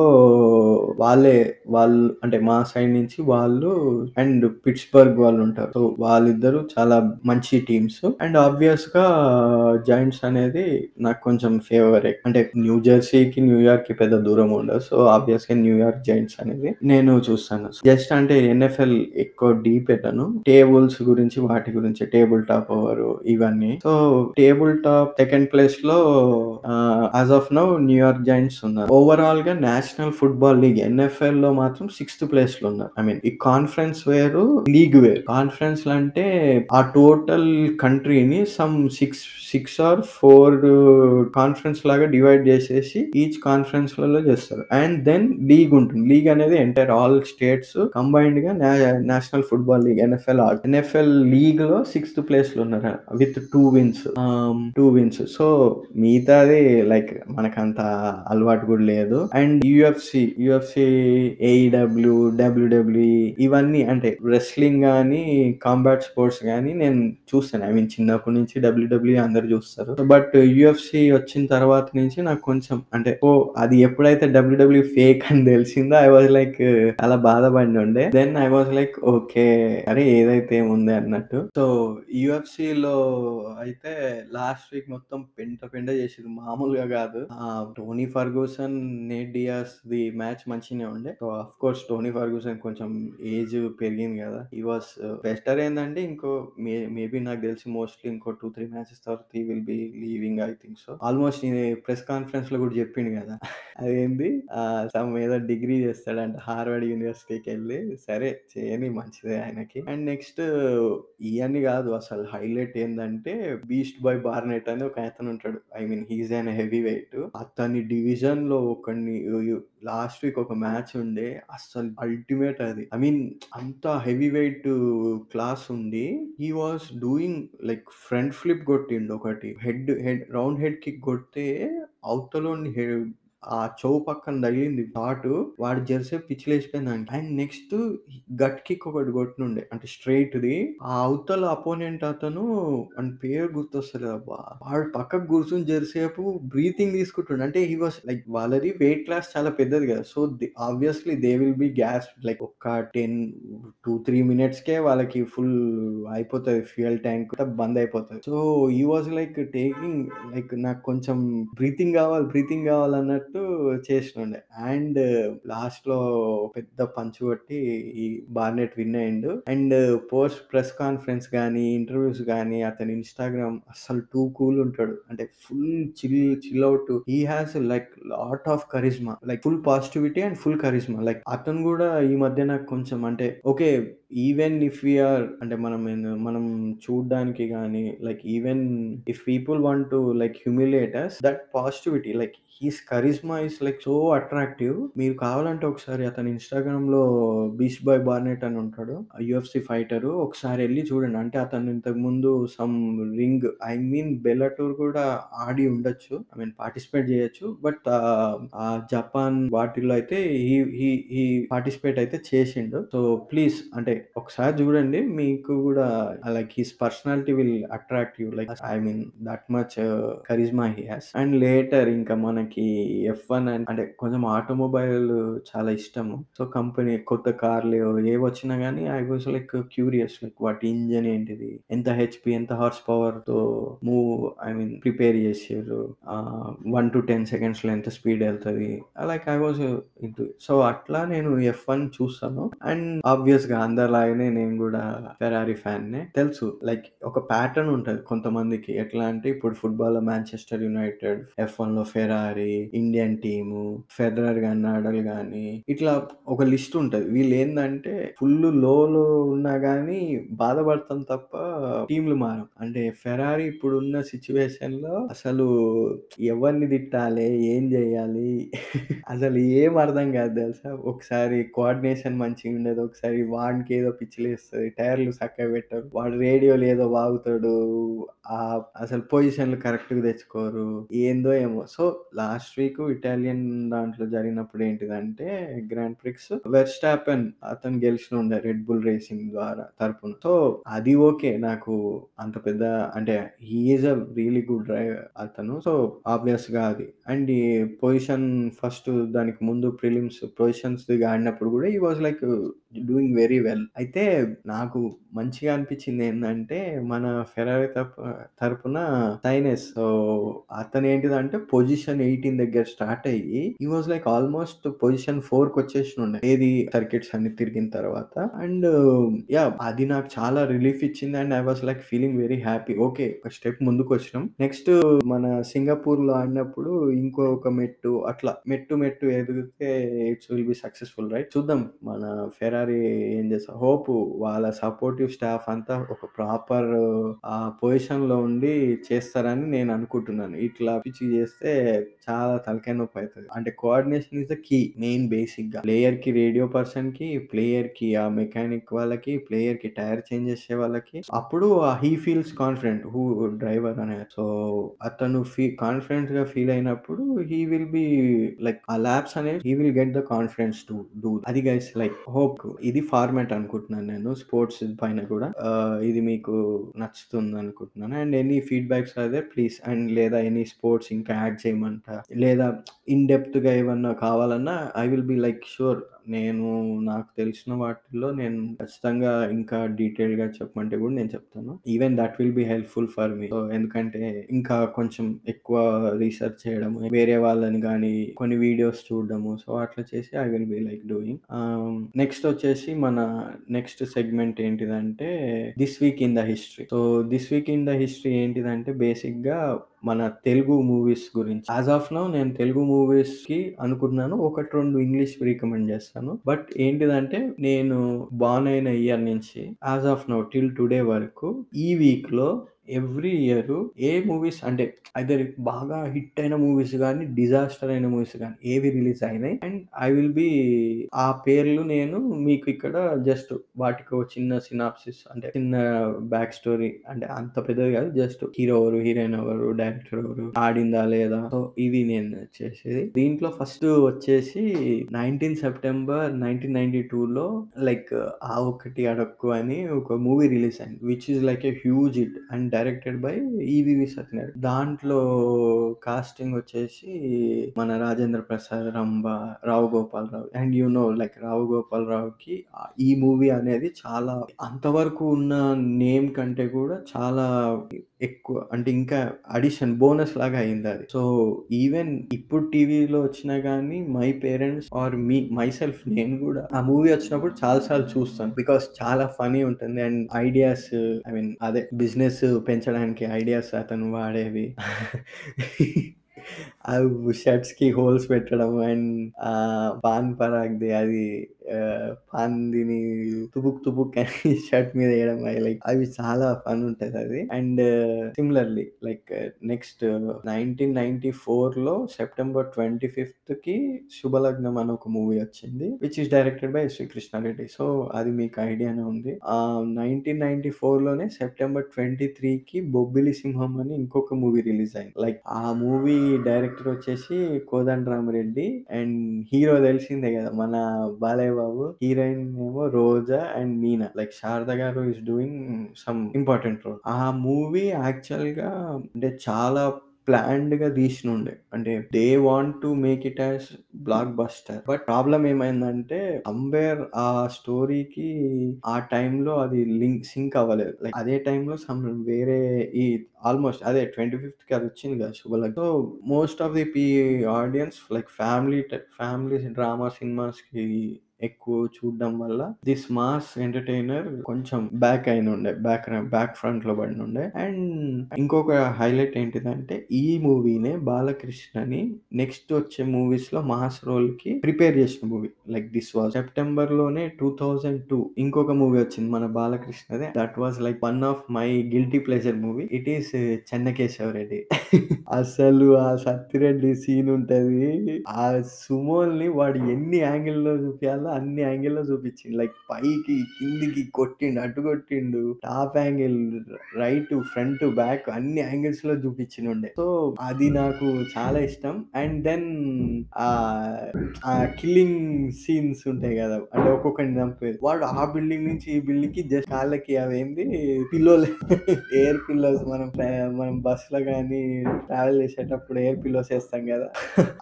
వాళ్ళే వాళ్ళు అంటే మా సైడ్ నుంచి వాళ్ళు అండ్ పిట్స్‌బర్గ్ వాళ్ళు ఉంటారు సో, వాళ్ళిద్దరూ చాలా మంచి టీమ్స్. అండ్ ఆబ్వియస్‌గా జాయింట్స్ అనేది నాకు కొంచెం ఫేవర్ అంటే న్యూ జెర్సీకి, న్యూయార్క్‌కి పెద్ద దూరం ఉండదు. సో, ఆబ్వియస్‌గా న్యూయార్క్ జైంట్స్ అనేది నేను చూస్తాను. జస్ట్ అంటే ఎన్ఎఫ్ఎల్ ఎక్కువ డీప్ పెట్టను టేబుల్స్ గురించి వాటి గురించి టేబుల్ టాప్ ఓవర్ ఇవన్నీ. సో, టేబుల్ టాప్ సెకండ్ ప్లేస్లో as of now New York Giants ఉన్నారు. ఓవరాల్గా నేషనల్ ఫుట్బాల్ లీగ్ ఎన్ఎఫ్ఎల్లో మాత్రం సిక్స్త్ ప్లేస్‌లో ఉన్నారు. ఐ మీన్ ఈ కాన్ఫరెన్స్ వేరు, లీగ్ వేరు. కాన్ఫరెన్స్ అంటే ఆ టోటల్ కంట్రీని సమ్ 6, 6 ఆర్ ఫోర్ కాన్ఫరెన్స్ లాగా డివైడ్ చేసేసి ఈచ్ కాన్ఫరెన్స్లలో చేస్తారు. అండ్ దెన్ లీగ్ ఉంటుంది. లీగ్ అనేది ఎంటైర్ ఆల్ స్టేట్స్ కంబైన్డ్‌గా నే national football league NFL NFL NFL లీగ్‌లో సిక్స్త్ ప్లేస్లో ఉన్నారు. With two wins. Two wins. So, మిగతాది లైక్ మనకంత అలవాటు కూడా లేదు. And UFC, UFC AEW, WWE ఇవన్నీ అంటే రెస్లింగ్ కానీ కాంబాట్ స్పోర్ట్స్ కానీ నేను చూస్తాను. ఐ మీన్ చిన్నప్పటి నుంచి డబ్ల్యూడబ్ల్యూ అందరు చూస్తారు. బట్ యుఎఫ్సి వచ్చిన తర్వాత నుంచి నాకు కొంచెం అంటే ఓ అది ఎప్పుడైతే డబ్ల్యూడబ్ల్యూ ఫేక్ అని తెలిసిందో ఐ వాస్ లైక్ అలా బాధపడి ఉండే then I was like okay. అరే ఏదైతే ఉంది అన్నట్టు. సో, లో అయితే లాస్ట్ వీక్ మొత్తం పెంట పెంట చేసేది మామూలుగా కాదు. టోనీ ఫర్గూసన్, నేట్ డియాస్‌ది మ్యాచ్ మంచిగానే ఉండే. So, of course Tony Ferguson కొంచెం ఏజ్ పెరిగింది కదా! ఈ వాస్ బెస్టర్ ఏంటంటే ఇంకో మే మేబీ నాకు తెలిసి మోస్ట్‌లీ ఇంకో 2, 3 మ్యాచెస్ తర్వాత he will be leaving I think so. Almost ఈ ప్రెస్ కాన్ఫరెన్స్‌లో కూడా చెప్పిండు కదా! అదేంది సమ్ ఏదో డిగ్రీ చేస్తాడంట హార్వర్డ్ యూనివర్సిటీకెళ్ళి. సరే చేయని మంచిదే ఆయనకి. అండ్ నెక్స్ట్ ఇవన్నీ కాదు అసలు హైలైట్ ఏంటంటే బీస్ట్ బాయ్ బార్నెట్ అని ఒక అతను ఉంటాడు. I mean he's and heavyweight. అతని డివిజన్‌లో ఒకడిని లాస్ట్ వీక్ ఒక మ్యాచ్ ఉండే అస్సలు అల్టిమేట్ అది. ఐ మీన్ అంత హెవీ వెయిట్ క్లాస్ ఉండి he was doing like front flip కొట్టిండు ఒకటి. Head head round head kick కొడితే అవతలోని హె ఆ చెవు పక్కన తగిలింది డాటు. వాడి జెర్సీ పిచ్చిలేసిపోయింది అండ్ నెక్స్ట్ గట్ కిక్ ఒకటి కొట్టినుండే. అంటే స్ట్రెయిట్‌ది. ఆ అవతల అపోనెంట్ అతను అండ్ పేరు గుర్తొస్తలేదబ్బా! వాడు పక్కకు కూర్చుని జెర్సేపు బ్రీతింగ్ తీసుకుంటుండే అంటే హీ వాస్ లైక్ వాళ్ళది వెయిట్ క్లాస్ చాలా పెద్దది కదా! So, they obviously they will be gas like ఒక 10, 2, 3 మినిట్స్‌కే వాళ్ళకి ఫుల్ అయిపోతుంది ఫ్యూయల్ ట్యాంక్ బంద్ అయిపోతుంది సో, ఈ వాస్ లైక్ టేకింగ్ లైక్ నాకు కొంచెం బ్రీతింగ్ కావాలి, బ్రీతింగ్ కావాలన్నట్టు అన్నట్టు చేసినుండే. అండ్ లాస్ట్‌లో పెద్ద పంచ్ కొట్టి ఈ బార్నెట్ విన్ అయిండు. అండ్ పోస్ట్ ప్రెస్ కాన్ఫరెన్స్ గాని, ఇంటర్వ్యూస్ గాని అతని ఇన్‌స్టాగ్రామ్ అస్సలు టూ కూల్ ఉంటాడు. అంటే full chill chill out. He has like lot of charisma. Like full positivity and full charisma. Like అతను గూడా ఈ మధ్య నాకు కొంచెం అంటే okay. Even if we are అంటే మనం మనం చూడ్డానికి కానీ like even if people want to like humiliate us that positivity like his charisma is like so attractive. మీరు కావాలంటే ఒకసారి అతని ఇన్‌స్టాగ్రామ్‌లో బీస్ట్ బాయ్ బార్నెట్ అని ఉంటాడు. UFC fighter. ఒకసారి వెళ్ళి చూడండి. అంటే అతను ఇంతకు ముందు some ring I mean Bellator కూడా ఆడి ఉండొచ్చు. ఐ మీన్ పార్టిసిపేట్ చేయొచ్చు. బట్ ఆహ్, ఆ జపాన్ వాటిల్లో అయితే హి హి హి పార్టిసిపేట్ అయితే చేసిండు. సో ప్లీజ్ అంటే ఒకసారి చూడండి. మీకు కూడా like his personality will attract you like I mean that much charisma he has. And later ఇంకా మనకి ఎఫ్ వన్ అంటే కొంచెం ఆటోమొబైల్ చాలా ఇష్టము. సో కంపెనీ కొత్త కార్లు ఏవి వచ్చినా కానీ I was like curious like వాటి ఇంజన్ ఏంటిది? ఎంత హెచ్పి ఎంత హార్స్ పవర్తో మూవ్ ఐ మీన్ ప్రిపేర్ చేసిండ్రు వన్ టు టెన్ సెకండ్స్లో ఎంత స్పీడ్ వెళ్తుంది like I was into so అట్లా నేను ఎఫ్ వన్ చూస్తాను. అండ్ ఆబ్వియస్గా అందరు అలాగనే నేను కూడా ఫెరారీ ఫ్యాన్‌నే. తెలుసు లైక్ ఒక ప్యాటర్న్ ఉంటుంది కొంతమందికి. ఎట్లా అంటే ఇప్పుడు ఫుట్బాల్‌లో మాంచెస్టర్ యునైటెడ్, ఎఫ్ వన్లో ఫెరారీ, ఇండియన్ టీము, ఫెదరర్ గాని, నాడల్ కానీ ఇట్లా ఒక లిస్ట్ ఉంటది. వీళ్ళేందంటే ఫుల్ లోలో ఉన్నా కానీ బాధపడతాం తప్ప టీంలు మారం. అంటే ఫెరారీ ఇప్పుడున్న సిట్యుయేషన్‌లో అసలు ఎవరిని తిట్టాలి? ఏం చేయాలి అసలు ఏం అర్థం కాదు తెలుసా? ఒకసారి కోఆర్డినేషన్ మంచిగుండదు. ఒకసారి ఏదో పిచ్చిలేస్తుంది టైర్‌లు చక్కగా పెట్టరు. వాడు రేడియోలో ఏదో వాగుతాడు. ఆ అసలు పొజిషన్‌లు కరెక్ట్‌గా తెచ్చుకోరు. ఏందో ఏమో! సో లాస్ట్ వీక్ ఇటాలియన్ దాంట్లో జరిగినప్పుడు ఏంటిదంటే గ్రాండ్ ప్రిక్స్ వెర్‌స్టాపెన్ అతను గెలిచినుండే రెడ్ బుల్ రేసింగ్ ద్వారా తరపున. సో అది ఓకే. నాకు అంత పెద్ద అంటే is a really good driver అతను. సో ఆబ్వియస్‌గా అది. అండ్ ఈ పొజిషన్ ఫస్ట్ దానికి ముందు ప్రిలిమ్స్ పొజిషన్స్ ఆడినప్పుడు కూడా ఈ was like doing very well. అయితే నాకు మంచిగా అనిపించింది ఏందంటే మన ఫెరారీ తరపు తరపున సైనెస్ సో అతను పొజిషన్ 18 దగ్గర స్టార్ట్ అయ్యి he was like almost position fork వచ్చేసి ఉండే ఏది సర్కిట్స్ అన్ని తిరిగిన తర్వాత. And yeah! అది నాకు చాలా రిలీఫ్ ఇచ్చింది. And I was like feeling very happy. Okay. ఒక స్టెప్ ముందుకొచ్చినాం. నెక్స్ట్ మన సింగపూర్‌లో ఆడినప్పుడు ఇంకొక మెట్టు అట్లా మెట్టు మెట్టు ఎదిగితే it's will be successful right? చూద్దాం మన ఫెరారీ ఏం చేస్తాం హోప్ వాళ్ళ సపోర్టివ్ స్టాఫ్ అంతా ఒక ప్రాపర్ పొజిషన్లో ఉండి చేస్తారని నేను అనుకుంటున్నాను. ఇట్లా పిచ్చి చేస్తే చాలా తలకాయ నొప్పి అవుతుంది అంటే coordination is the key main బేసిక్గా ప్లేయర్కి రేడియో పర్సన్కి ప్లేయర్కి ఆ మెకానిక్ వాళ్ళకి, ప్లేయర్కి టైర్ చేంజ్ చేసే వాళ్ళకి అప్పుడు he feels confident who driver అనే. సో అతను ఫీ కాన్ఫిడెంట్‌గా ఫీల్ అయినప్పుడు హీ విల్ బి లైక్ ఆ ల్యాబ్స్ అనేవి he will get the confidence to do. అది గైస్ లైక్ హోప్. ఇది ఫార్మాట్ అనుకుంటున్నాను నేను స్పోర్ట్స్ పైన కూడా. ఇది మీకు నచ్చుతుంది అనుకుంటున్నాను. అండ్ ఎనీ ఫీడ్‌బ్యాక్స్ అదే ప్లీజ్ అండ్ లేదా ఎనీ స్పోర్ట్స్ ఇంకా యాడ్ చేయమంట లేదా ఇన్ డెప్త్‌గా ఏమన్నా కావాలన్నా I will be like sure నేను నాకు తెలిసిన వాటిల్లో నేను ఖచ్చితంగా ఇంకా డీటెయిల్‌గా చెప్పమంటే కూడా నేను చెప్తాను. Even that will be helpful for me. So ఎందుకంటే ఇంకా కొంచెం ఎక్కువ రీసెర్చ్ చేయడము, వేరే వాళ్ళని కానీ కొన్ని వీడియోస్ చూడడము. సో అట్లా చేసి I will be like doing. Next వచ్చేసి మన నెక్స్ట్ సెగ్మెంట్ ఏంటిదంటే this week in the history. So this week in the history ఏంటిదంటే బేసిక్‌గా మన తెలుగు మూవీస్ గురించి. యాజ్ ఆఫ్ నౌ నేను తెలుగు మూవీస్‌కి అనుకున్నాను ఒకటి రెండు ఇంగ్లీష్ రికమెండ్ చేస్తాను. బట్ ఏంటిదంటే నేను బాన్ అయిన ఇయర్ నుంచి as of now till today వరకు ఈ వీక్‌లో ఎవ్రీ ఇయర్ ఏ మూవీస్ అంటే ఐదర్ బాగా హిట్ అయిన మూవీస్ కానీ డిజాస్టర్ అయిన మూవీస్ కానీ ఏవి రిలీజ్ అయినాయి అండ్ ఐ విల్ బి ఆ పేర్లు నేను మీకు ఇక్కడ జస్ట్ వాటికి ఒక చిన్న సినాప్సిస్ అంటే చిన్న బ్యాక్ స్టోరీ అంటే అంత పెద్దది కాదు. జస్ట్ హీరో ఎవరు, హీరోయిన్ ఎవరు, డైరెక్టర్ ఎవరు, ఆడిందా లేదా సో ఇవి నేను చేసేది. దీంట్లో ఫస్ట్ వచ్చేసి 19 సెప్టెంబర్ 1992లో లైక్ 'ఆ ఒకటి అడక్కు' అని ఒక మూవీ రిలీజ్ అయింది. Which is like a huge hit and directed by EVV Satyanarayana. దాంట్లో కాస్టింగ్ వచ్చేసి మన Rajendra Prasad, Rambha, Rao Gopalarao and you know like Rao గోపాలరావుకి ఈ మూవీ అనేది చాలా అంతవరకు ఉన్న నేమ్ కంటే కూడా చాలా ఎక్కువ అంటే ఇంకా అడిషన్ బోనస్ లాగా అయిందది. సో, ఈవెన్ ఇప్పుడు టీవీలో వచ్చినా గానీ my parents or me myself నేను గూడా ఆ మూవీ వచ్చినప్పుడు చాలా సార్లు చూస్తాను. బికాస్ చాలా ఫన్నీ ఉంటుంది. అండ్ ఐడియాస్ ఐ మీన్ అదే బిజినెస్ పెంచడానికి ఐడియాస్ అతను వాడేవి. అవి షర్ట్స్‌కి హోల్స్ పెట్టడం అండ్ పాన్ పరాగ్‌ది అది ఆహ్, పాన్‌దిని తుపుక్ తుపుక్ అని షర్ట్ మీద ఎయడం లైక్ అవి చాలా ఫన్ ఉంటదది. అండ్ సిమిలర్‌లీ లైక్ నెక్స్ట్ 1994లో సెప్టెంబర్ 25కి 'శుభలగ్నం' అని ఒక మూవీ వచ్చింది. Which is directed by SV Krishnareddy. So, అది మీకు ఐడియానే ఉంది. ఆహ్, 1994లోనే సెప్టెంబర్ 23కి 'బొబ్బిలి సింహం' అని ఇంకొక మూవీ రిలీజ్ అయింది. లైక్ ఆ మూవీ డైరెక్టర్ వచ్చేసి కోదండరామిరెడ్డి అండ్ హీరో తెలిసిందే కదా మన బాలయ్య బాబు. హీరోయిన్ ఏమో రోజా అండ్ మీనా. లైక్ శారద గారు is doing some important role. ఆ మూవీ యాక్చువల్గా అంటే చాలా ప్లాన్డ్గా తీసిన ఉండే అంటే they want to make it as blockbuster. But problem ఏమైందంటే అంబేర్ ఆ స్టోరీకి ఆ టైంలో అది లింక్ సింక్ అవ్వలేదు. లైక్ అదే టైంలో సమ్ వేరే ఈ ఆల్‌మోస్ట్ అదే 25థ్‌కి అది వచ్చింది కదా శుభలక్ so, most of the P audience like family family drama సినిమాస్‌కి ఎక్కువ చూడడం వల్ల దిస్ మాస్ ఎంటర్‌టైనర్ కొంచెం బ్యాక్ అయినుండే. బ్యాక్ బ్యాక్ ఫ్రంట్లో పడి పడినుండే. అండ్ ఇంకొక హైలైట్ ఏంటిదంటే ఈ మూవీనే బాలకృష్ణని నెక్స్ట్ వచ్చే మూవీస్లో మాస్ రోల్కి ప్రిపేర్ చేసిన మూవీ. లైక్ దిస్ వాస్ సెప్టెంబర్‌లోనే 2002 ఇంకొక మూవీ వచ్చింది మన బాలకృష్ణదే. That was like one of my guilty pleasure movie. It is 'Chennakesavareddy.' అసలు ఆ సత్తిరెడ్డి సీన్ ఉంటది. ఆ సుమోల్‌ని వాడు ఎన్ని యాంగిల్‌లో చూపించాలా అన్ని యాంగిల్‌లో చూపించిండు. లైక్ పైకి, కిందికి కొట్టిండు. అటు కొట్టిండు. Top angle, right, front, back అన్ని యాంగిల్స్లో చూపించిండే సో, అది నాకు చాలా ఇష్టం. అండ్ దెన్ ఆ కిల్లింగ్ సీన్స్ ఉంటాయి కదా అంటే ఒక్కొక్కరిని చంపేది. వాడు ఆ బిల్డింగ్ నుంచి ఈ బిల్డింగ్కి జస్ట్ కాళ్ళకి అవేంది పిల్లోలు ఎయిర్ పిల్లోస్ మనం మనం బస్లో కానీ ట్రావెల్ చేసేటప్పుడు ఎయిర్ పిల్లోస్ వేస్తాం కదా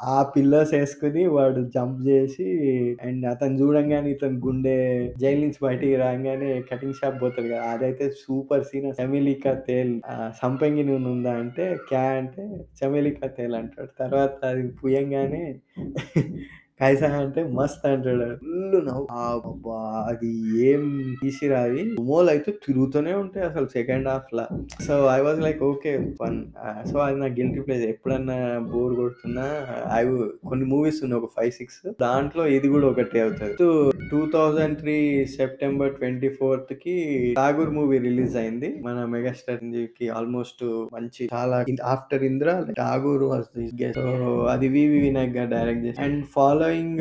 ఆ పిల్లోస్ వేసుకుని వాడు జంప్ చేసి అండ్ అతను చూడంగానే ఇతను గుండె జైలు నుంచి బయటికి రాగానే కటింగ్ షాప్ పోతాడు కదా అదైతే సూపర్ సీన్. చమెలికా తేల్' సంపంగి నూనె ఉందా అంటే క్యా అంటే చమెలికా తేల్' అంటాడు. తర్వాత అది పూయంగానే కైసా అంటే మస్త్ అంటాడు. ఫుల్ నవ్వు అబ్బా అది ఏం తీసిరావి మోల్ అయితే తిరుగుతూనే ఉంటాయి అసలు second half law so, I was like okay fun. So, అది నా గిల్టీ ప్లేస్ ఎప్పుడన్నా బోర్ కొడుతున్నా ఐ కొన్ని మూవీస్ ఉన్నాయి ఒక 5, 6 దాంట్లో ఇది కూడా ఒకటి అవుతది. సో, 2003 సెప్టెంబర్ 24థ్‌కి 'ఠాగూర్' మూవీ రిలీజ్ అయింది. మన మెగాస్టార్కి ఆల్‌మోస్ట్ మంచి చాలా ఆఫ్టర్ 'ఇంద్ర' 'ఠాగూర్' వాస్ అది వివి వినాయక్ గారు డైరెక్ట్ చేసి and follow following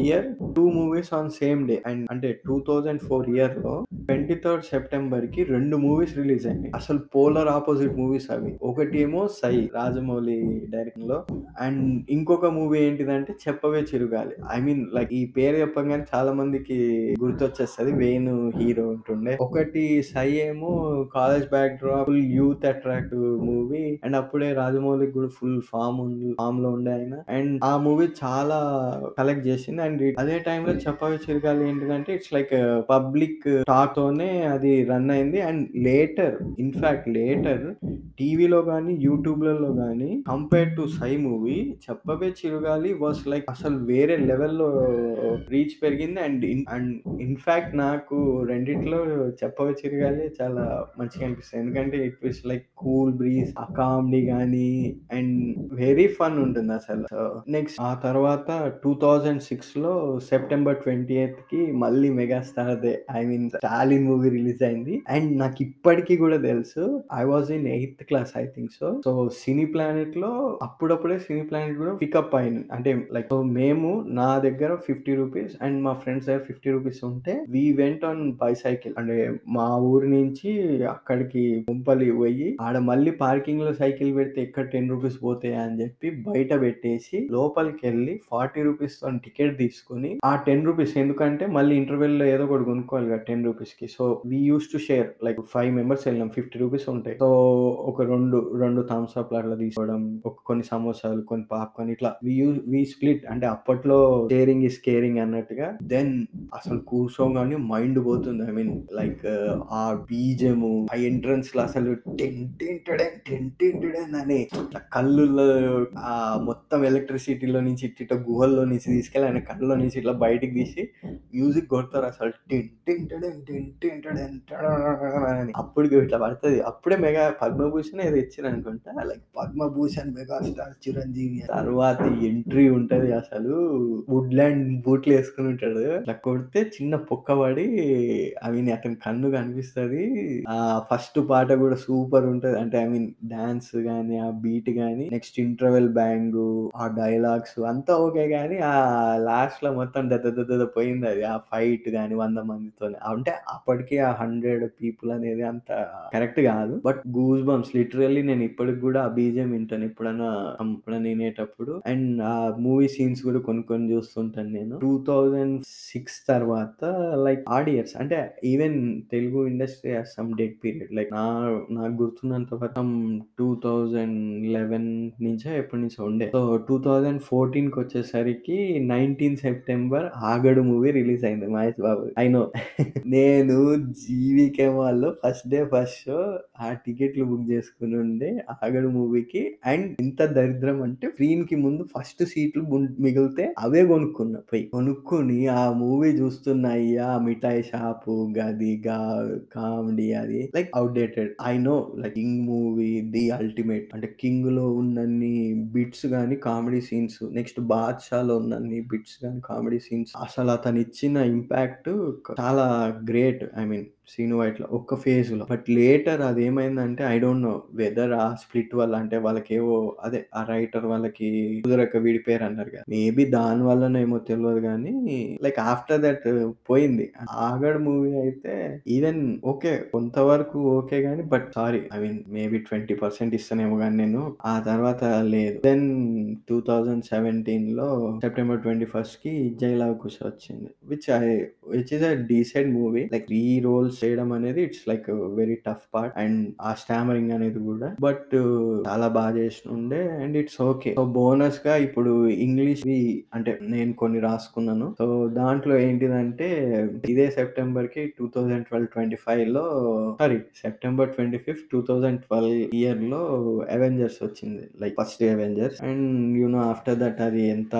year two movies on same day. And అంటే టూ థౌసండ్ ఫోర్ ఇయర్లో ట్వంటీ థర్డ్ సెప్టెంబర్కి రెండు మూవీస్ రిలీజ్ అయినాయి. అసలు పోలర్ ఆపోజిట్ మూవీస్ అవి. ఒకటి ఏమో 'సై' రాజమౌళి డైరెక్షన్‌లో అండ్ ఇంకొక మూవీ ఏంటిదంటే 'చెప్పవే చిరుగాలి'. ఐ మీన్ లైక్ ఈ పేరు చెప్పగానే చాలా మందికి గుర్తొచ్చేస్తుంది వేణు హీరో ఉంటుండే. ఒకటి 'సై' ఏమో college back drop full youth attractive movie. And అప్పుడే రాజమౌళి కూడా ఫుల్ ఫామ్ ఫామ్లో ఉండే ఆయన. అండ్ ఆ మూవీ చాలా కలెక్ట్ చేసింది. అండ్ అదే టైంలో 'చెప్పవే చిరుగాలి' ఏంటిదంటే ఇట్స్ లైక్ పబ్లిక్ టాక్ తోనే అది రన్ అయింది. అండ్ లేటర్ ఇన్‌ఫాక్ట్ లేటర్ టీవీలో గాని, యూట్యూబ్‌లలో గాని కంపేర్డ్ టు 'సై' మూవీ 'చెప్పవే చిరుగాలి' వాస్ లైక్ అసలు వేరే లెవెల్‌లో రీచ్ పెరిగింది. అండ్ ఇన్ అండ్ ఇన్‌ఫాక్ట్ నాకు రెండిట్లో 'చెప్పవే చిరుగాలి' చాలా మంచిగా అనిపిస్తది. ఎందుకంటే it was like cool breeze ఆ కామెడీ గాని అండ్ వెరీ ఫన్ ఉంటుందసలు. సో, నెక్స్ట్ ఆ తర్వాత 2006లో సెప్టెంబర్ 28కి మళ్ళీ మెగాస్టార్‌దే I mean 'Stalin' movie release అయింది. అండ్ నాకు ఇప్పటికీ కూడా తెలుసు. I was in eighth class I think so. So, cine ప్లానెట్‌లో అప్పుడప్పుడే సినీ ప్లానెట్ కూడా పికప్ అయింది. అంటే లైక్ మేము నా దగ్గర 50 రూపీస్ అండ్ మా ఫ్రెండ్స్ దగ్గర 50 రూపీస్ ఉంటే వి వెంట్ ఆన్ బైసైకిల్. అంటే మా ఊరి నుంచి అక్కడికి ముంపలి పోయి ఆడ మళ్ళీ పార్కింగ్‌లో సైకిల్ పెడితే ఎక్కడ 10 రూపీస్ పోతాయా అని చెప్పి బయట పెట్టేసి లోపలికి వెళ్ళి ఫార్టీ రూపీస్ రూపీస్‌తోని టికెట్ తీసుకొని, ఆ 10 రూపీస్ ఎందుకంటే మళ్ళీ ఇంటర్వెల్‌లో ఏదో ఒకటి కొనుక్కోవాలి కదా! 10 రూపీస్‌కి. So, we use to share like five members వెళ్ళినాం ఫిఫ్టీ రూపీస్ ఉంటాయి. సో, ఒక 2, 2 థమ్స్ అప్ అట్లా తీసుకోవడం, ఒక కొన్ని సమోసాలు, కొన్ని పాప్‌కార్న్ ఇట్లా వి యూ వి స్ప్లిట్ అంటే అప్పట్లో షేరింగ్ ఈస్ కేరింగ్ అన్నట్టుగా. దెన్ అసలు కూర్చోగానే మైండ్ పోతుంది. ఐ మీన్ లైక్ ఆ బీజీఎము, ఆ ఎంట్రన్స్‌లో అసలు టిన్ టిన్ అని ఇట్లా కళ్ళుల్లో మొత్తం ఎలక్ట్రిసిటీలో నుంచి ఇట్ట ఇట్ట గుహల్లో నుంచి తీసుకెళ్ళి ఆయన కళ్ళలో నుంచి ఇట్లా బయటికి తీసి మ్యూజిక్ కొడతారు అసలు అని. అప్పుడు ఇట్లా పడతది. అప్పుడే మెగా పద్మభూషణ్ ఏదో ఇచ్చిరనుకుంటా. లైక్ పద్మభూషణ్ మెగాస్టార్ చిరంజీవి తర్వాత ఎంట్రీ ఉంటది అసలు వుడ్‌లాండ్ బూట్లు ఏసుకొని ఉంటాడు. ఇట్లా కొడితే చిన్న పొక్క పడి ఐ మీన్ అతని కన్ను కనిపిస్తది. ఆ ఫస్ట్ పాట కూడా సూపర్ ఉంటది. అంటే ఐ మీన్ డాన్స్ గాని, ఆ బీట్ గాని, నెక్స్ట్ ఇంటర్వెల్ బ్యాంగు, ఆ డైలాగ్స్ అంతా ఓకే కానీ ఆ లాస్ట్‌లో మొత్తం దద పోయింది అది. ఆ ఫైట్ గాని 100 మందితోని. అంటే అప్పటికి ఆ 100 పీపుల్ అనేది అంత కరెక్ట్ కాదు. బట్ గూస్ బంప్స్ లిటరల్లీ నేను ఇప్పటికి కూడా ఆ బీజీఎం వింటాను. ఎప్పుడన్నా ఎప్పుడన్నా వినేటప్పుడు. అండ్ ఆ మూవీ సీన్స్ కూడా కొన్ని కొన్ని చూస్తుంటాను నేను. 2006 తర్వాత లైక్ ఆడ్ ఇయర్స్ అంటే even Telugu industry has some dead period. Like నా నాకు గుర్తున్నంత వరకు 2011 నుంచో ఎప్పటి నుంచో ఉండే. సో, 2014కి కి nineteen September 'Aagadu' movie release అయింది మహేష్ బాబు ఐ నో నేను జీవికే వాళ్ళు ఫస్ట్ డే ఫస్ట్ షో ఆ టికెట్లు బుక్ చేసుకుని ఉండే 'ఆగడు' మూవీకి. అండ్ ఇంత దరిద్రం అంటే స్క్రీన్‌కి ముందు ఫస్ట్ సీట్లు మిగిలితే అవే కొనుక్కున్నా పోయి. కొనుక్కొని ఆ మూవీ చూస్తున్నాయి అయ్యా మిఠాయి షాపు, గది, గా కామెడీ అది like outdated I know like 'King' movie the ultimate. అంటే కింగ్లో ఉన్నన్ని బిట్స్ కానీ కామెడీ సీన్స్ నెక్స్ట్ 'బాద్‌షాలో' ఉన్నన్ని బిట్స్ కానీ కామెడీ సీన్స్ అసలు అతను ఇచ్చిన ఇంపాక్ట్ చాలా great. I mean 'Srinu Vaitla' ఒక్క ఫేజ్‌లో. బట్ లేటర్ అదేమైందంటే ఐ డోంట్ నో వెదర్ ఆ స్ప్లిట్ వల్ల అంటే వాళ్ళకేవో అదే ఆ రైటర్ వాళ్ళకి కుదరక విడిపోయారన్నారు కదా! మేబీ దాని వల్లనేమో తెలవదు గానీ లైక్ ఆఫ్టర్ దట్ పోయింది. 'ఆగడు' మూవీ అయితే ఈవెన్ ఓకే. కొంతవరకు ఓకే కానీ but sorry I mean maybe 20% ఇస్తానేమో కానీ నేను. ఆ తర్వాత లేదు. దెన్ 2017లో సెప్టెంబర్ 21కి 'జై లవకుశ' వచ్చింది. Which I which is a decent movie. Like three roles చేయడం అనేది it's like very tough part. And ఆ స్టామరింగ్ అనేది కూడా. బట్ uh, చాలా బాగా చేసినుండే అండ్ ఇట్స్ ఓకే. సో, బోనస్‌గా ఇప్పుడు ఇంగ్లీష్ అంటే నేను కొన్ని రాసుకున్నాను. సో, దాంట్లో ఏంటిదంటే ఇదే సెప్టెంబర్‌కి 2012, 25లో sorry September twenty fifth two thousand twelve ఇయర్లో 'అవెంజర్స్' వచ్చింది. Like first Avengers. And you know after that అది ఎంత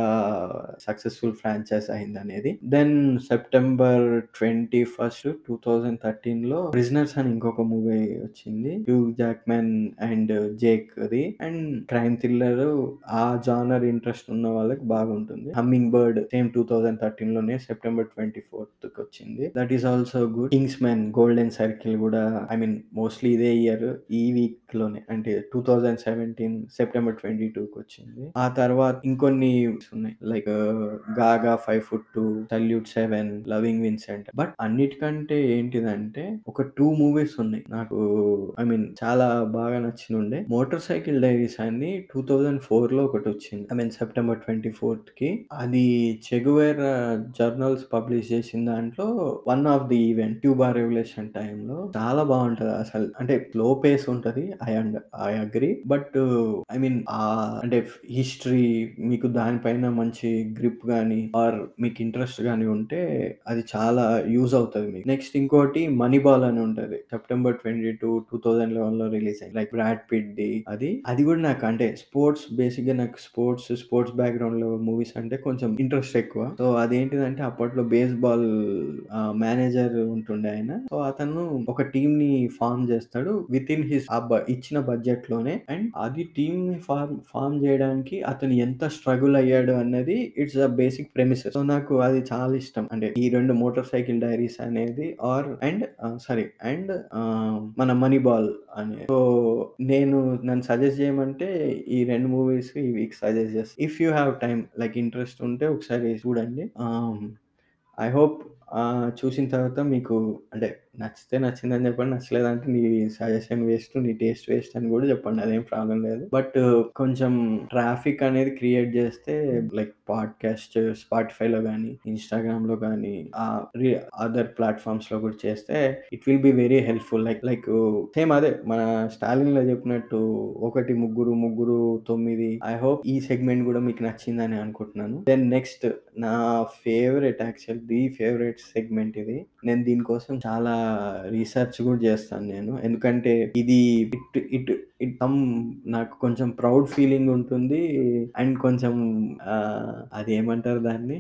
successful franchise అయిందనేది. Then September twenty first two thousand థర్టీన్లో 'Prisoners' అని ఇంకొక మూవీ వచ్చింది. హ్యూ జాక్మెన్ అండ్ జేక్‌ది. అండ్ క్రైమ్ థ్రిల్లర్ ఆ genre interest ఉన్న వాళ్ళకి బాగుంటుంది. 'హమ్మింగ్ బర్డ్' సేమ్ 2013లోనే సెప్టెంబర్ 24థ్‌కి వచ్చింది. That is also good. 'Kingsman', 'Golden Circle' కూడా ఐ మీన్ మోస్ట్‌లీ ఇదే ఇయర్ ఈ వీక్‌లోనే అంటే 2017 సెప్టెంబర్ 22కి వచ్చింది. ఆ తర్వాత ఇంకొన్ని ఉన్నాయి. Like 'Gaga', 'five foot two', 'Salyut seven 'Loving Vincent' but అన్నిటికంటే ఏంటిదంటే అంటే ఒక టూ మూవీస్ ఉన్నాయి. నాకు ఐ మీన్ చాలా బాగా నచ్చినుండే. 'మోటార్ సైకిల్ డైరీస్' అని 2004లో ఒకటొచ్చింది. ఐ మీన్ సెప్టెంబర్ 24థ్‌కి. అది చెగువేర్ జర్నల్స్ పబ్లిష్ చేసిన దాంట్లో one of the event Cuba revolution టైంలో చాలా బాగుంటది అసలు. అంటే లో పేస్ ఉంటది. I and I agree but I mean అంటే హిస్టరీ మీకు దానిపైన మంచి గ్రిప్ కానీ ఆర్ మీకు ఇంట్రెస్ట్ కానీ ఉంటే అది చాలా యూజ్ అవుతుంది మీకు. నెక్స్ట్ ఇంకోటి మణిబాల్ అని ఉంటది. సెప్టెంబర్ 22, 2011లో రిలీజ్ అయింది. లైక్ బ్రాడ్ పిట్‌ది అది. అది కూడా నాకు అంటే స్పోర్ట్స్ బేసిక్గా నాకు స్పోర్ట్స్, స్పోర్ట్స్ బ్యాక్‌గ్రౌండ్‌లో మూవీస్ అంటే కొంచెం ఇంట్రెస్ట్ ఎక్కువ. సో, అదేంటిదంటే అప్పట్లో బేస్‌బాల్ మేనేజర్ ఉంటుండే ఆయన. సో, అతను ఒక టీమ్‌ని ఫార్మ్ చేస్తాడు. వితిన్ హిస్ ఇచ్చిన బడ్జెట్ ఇచ్చిన బడ్జెట్‌లోనే అండ్ అది టీమ్‌ని ఫార్మ్ ఫార్మ్ చేయడానికి అతను ఎంత స్ట్రగుల్ అయ్యాడు అన్నది it's a basic premises. So, నాకు అది చాలా ఇష్టం. అంటే ఈ రెండు మోటార్ సైకిల్ డైరీస్ అనేది or and and sorry and మన మనీ బాల్ అని. సో, నేను నన్ను సజెస్ట్ చేయమంటే ఈ రెండు మూవీస్ ఈ వీక్ సజెస్ట్ చేస్తాను if you have time like interest ఉంటే ఒకసారి చూడండి. ఐ హోప్ చూసిన తర్వాత మీకు అంటే నచ్చితే నచ్చిందని చెప్పండి. నచ్చలేదంటే నీ సజెషన్ వేస్ట్, నీ టేస్ట్ వేస్ట్ అని గూడా చెప్పండి. అదేం ప్రాబ్లమ్ లేదు. బట్ కొంచెం ట్రాఫిక్ అనేది క్రియేట్ జేస్తే లైక్ పాడ్‌కాస్ట్ స్పాటిఫైలో గానీ, ఇన్‌స్టాగ్రామ్‌లో గానీ ఆహ్, రి అదర్ ప్లాట్ఫామ్స్లో గూడా చేస్తే it will be very helpful. Like like same అదే మన స్టాలిన్‌లో చెప్పినట్టు 1, ముగ్గురు, ముగ్గురు, 9 ఐ హోప్ ఈ సెగ్మెంట్ గూడా మీకు నచ్చిందని అనుకుంటున్నాను. దెన్ నెక్స్ట్ నా favourite actual the favourite segment ఇది. నేను దీనికోసం చాలా రీసెర్చ్ కూడా చేస్తాను నేను. ఎందుకంటే ఇది ఇట్ ఇట్ ఇట్ కమ్ నాకు కొంచెం ప్రౌడ్ ఫీలింగ్ ఉంటుంది. అండ్ కొంచెం అది ఏమంటారు దాన్ని?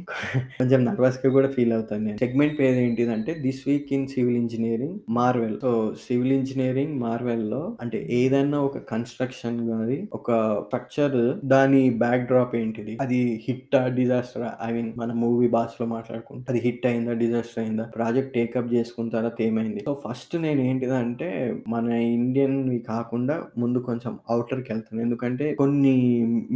కొంచెం నర్వస్‌గా కూడా ఫీల్ అవుతాను నేను. సెగ్మెంట్ పేరు ఏంటిదంటే 'this week in civil engineering marvel.' So, civil engineering మార్వెల్‌లో అంటే ఏదైనా ఒక కన్‌స్ట్రక్షన్ గాని, ఒక స్ట్రక్చర్ దాని బ్యాక్ డ్రాప్ ఏంటిది? అది హిట్ డిజాస్టర్ ఐ మీన్ మన మూవీ భాషలో మాట్లాడుకుంటే అది హిట్ అయిందా? డిజాస్టర్ అయిందా? ప్రాజెక్ట్ టేకప్ చేసుకున్న తర్వాత ఏమైంది? సో, ఫస్ట్ నేను ఏంటిదంటే మన ఇండియన్ కాకుండా ముందు కొంచెం ఔటర్‌కెళ్తాను. ఎందుకంటే కొన్ని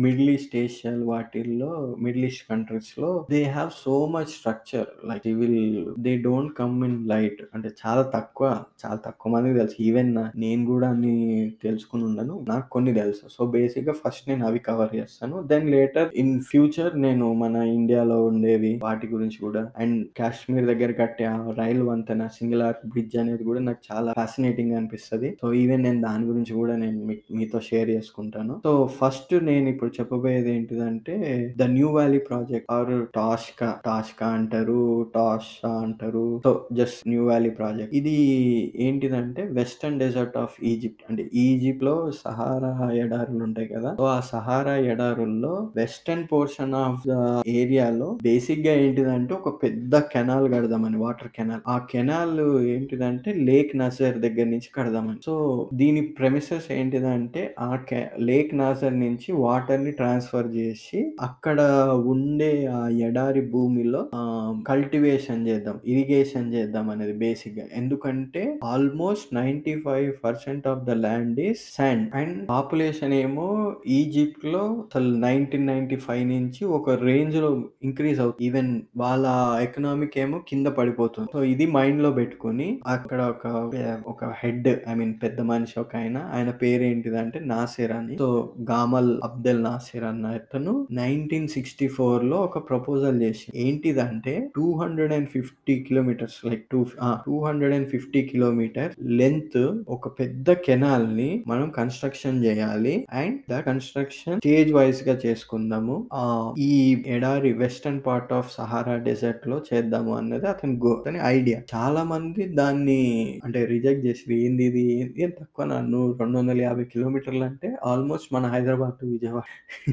మిడిల్ ఈస్ట్ ఏషియాలు వాటిల్లో మిడిల్ ఈస్ట్ కంట్రీస్‌లో they have so much structure like will they don't come in light. అంటే చాలా తక్కువ, చాలా తక్కువ మందికి తెలుసు. ఈవెన్ నేను గూడా అన్ని తెలుసుకొని ఉండను. నాకు కొన్ని తెలుసు. సో, బేసిక్‌గా ఫస్ట్ నేను అవి కవర్ చేస్తాను. దెన్ లేటర్ ఇన్ ఫ్యూచర్ నేను మన ఇండియాలో ఉండేవి వాటి గురించి గూడా అండ్ కాశ్మీర్ దగ్గర కట్టే ఆ రైలు వంతెన సింగిల్ ఆర్క్ బ్రిడ్జ్ అనేది గూడా నాకు చాలా ఫ్యాసినేటింగ్‌గా అనిపిస్తది. సో, ఈవెన్ నేను దాని గురించి గూడా నేను మీతో షేర్ చేసుకుంటాను. సో, ఫస్ట్ నేను ఇప్పుడు చెప్పబోయేది ఏంటిదంటే the New Valley project or Toshka, Toshka అంటారు, టాషా అంటారు. So, just New Valley project. ఇది ఏంటిదంటే వెస్టర్న్ డెజర్ట్ ఆఫ్ ఈజిప్ట్ అంటే ఈజిప్ట్‌లో సహారా ఎడారులు ఉంటాయి కదా! సో, ఆ సహారా ఎడారుల్లో వెస్టర్న్ పోర్షన్ ఆఫ్ ద ఏరియాలో బేసిక్గా ఏంటిదంటే ఒక పెద్ద కెనాల్ కడదామని వాటర్ కెనాల్. ఆ కెనాల్ ఏంటిదంటే లేక్ నజర్ దగ్గర నుంచి కడదామని. సో, దీని ప్రెమిసెస్ ఏంటి ఏంటిదంటే ఆ కే లేక్ నాసర్ నుంచి వాటర్‌ని ట్రాన్స్‌ఫర్ జేసి అక్కడ ఉండే ఆ ఎడారి భూమిలో ఆహ్, కల్టివేషన్ చేద్దాం. ఇరిగేషన్ చేద్దాం అనేది బేసిక్‌గా. ఎందుకంటే almost 95% of the land is sand and population ఏమో ఈజిప్ట్‌లో అసలు 1995 నుంచి ఒక రేంజ్‌లో ఇంక్రీజ్ అవుతుంది. ఈవెన్ వాళ్ళ ఎకనామిక్ ఏమో కింద పడిపోతుంది. సో, ఇది మైండ్‌లో పెట్టుకొని అక్కడ ఒక ఒక హెడ్ ఐ మీన్ పెద్ద మనిషి ఒకాయన ఆయన పేరు పేరేంటిదంటే నాసిర్ అని. సో, గామల్ అబ్దెల్ నాసిర్ అన్న అతను 1964లో ఒక ప్రపోజల్ చేసి ఏంటిదంటే 250 kilometres like two two hundred and fifty kilometre length ఒక పెద్ద కెనాల్ని మనం కన్‌స్ట్రక్షన్ చేయాలి. అండ్ ద కన్‌స్ట్రక్షన్ స్టేజ్ వైస్‌గా చేసుకుందాము. ఈ ఎడారి వెస్టర్న్ పార్ట్ ఆఫ్ సహారా డెజర్ట్‌లో చేద్దాము అన్నది అతని గో అతని ఐడియా. చాలా మంది దాన్ని అంటే రిజెక్ట్ చేసిర్రు. ఏందిది ఏం రెండు వందల యాభై కిలోమీటర్లు అంటే ఆల్‌మోస్ట్ మన హైదరాబాద్ టు విజయవాడ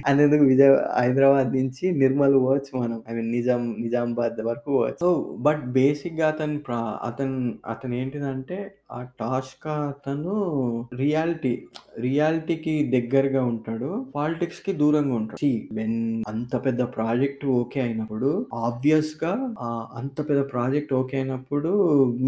అంతెందుకు విజయ హైదరాబాద్ నుంచి నిర్మల్ పోవచ్చు మనం. ఐ మీన్ నిజాం నిజామాబాద్ వరకు పోవచ్చు. సో, బట్ బేసిక్‌గా అతను ప్రా అతను అతను ఏంటిదంటే ఆ టాస్క్ అతను రియాలిటీ రియాలిటీకి దగ్గరగా ఉంటాడు. పాలిటిక్స్కి దూరంగా ఉంటాడు. వెన్ అంత పెద్ద ప్రాజెక్ట్ ఓకే అయినప్పుడు ఆబ్వియస్‌గా గా అంత పెద్ద ప్రాజెక్ట్ ఓకే అయినప్పుడు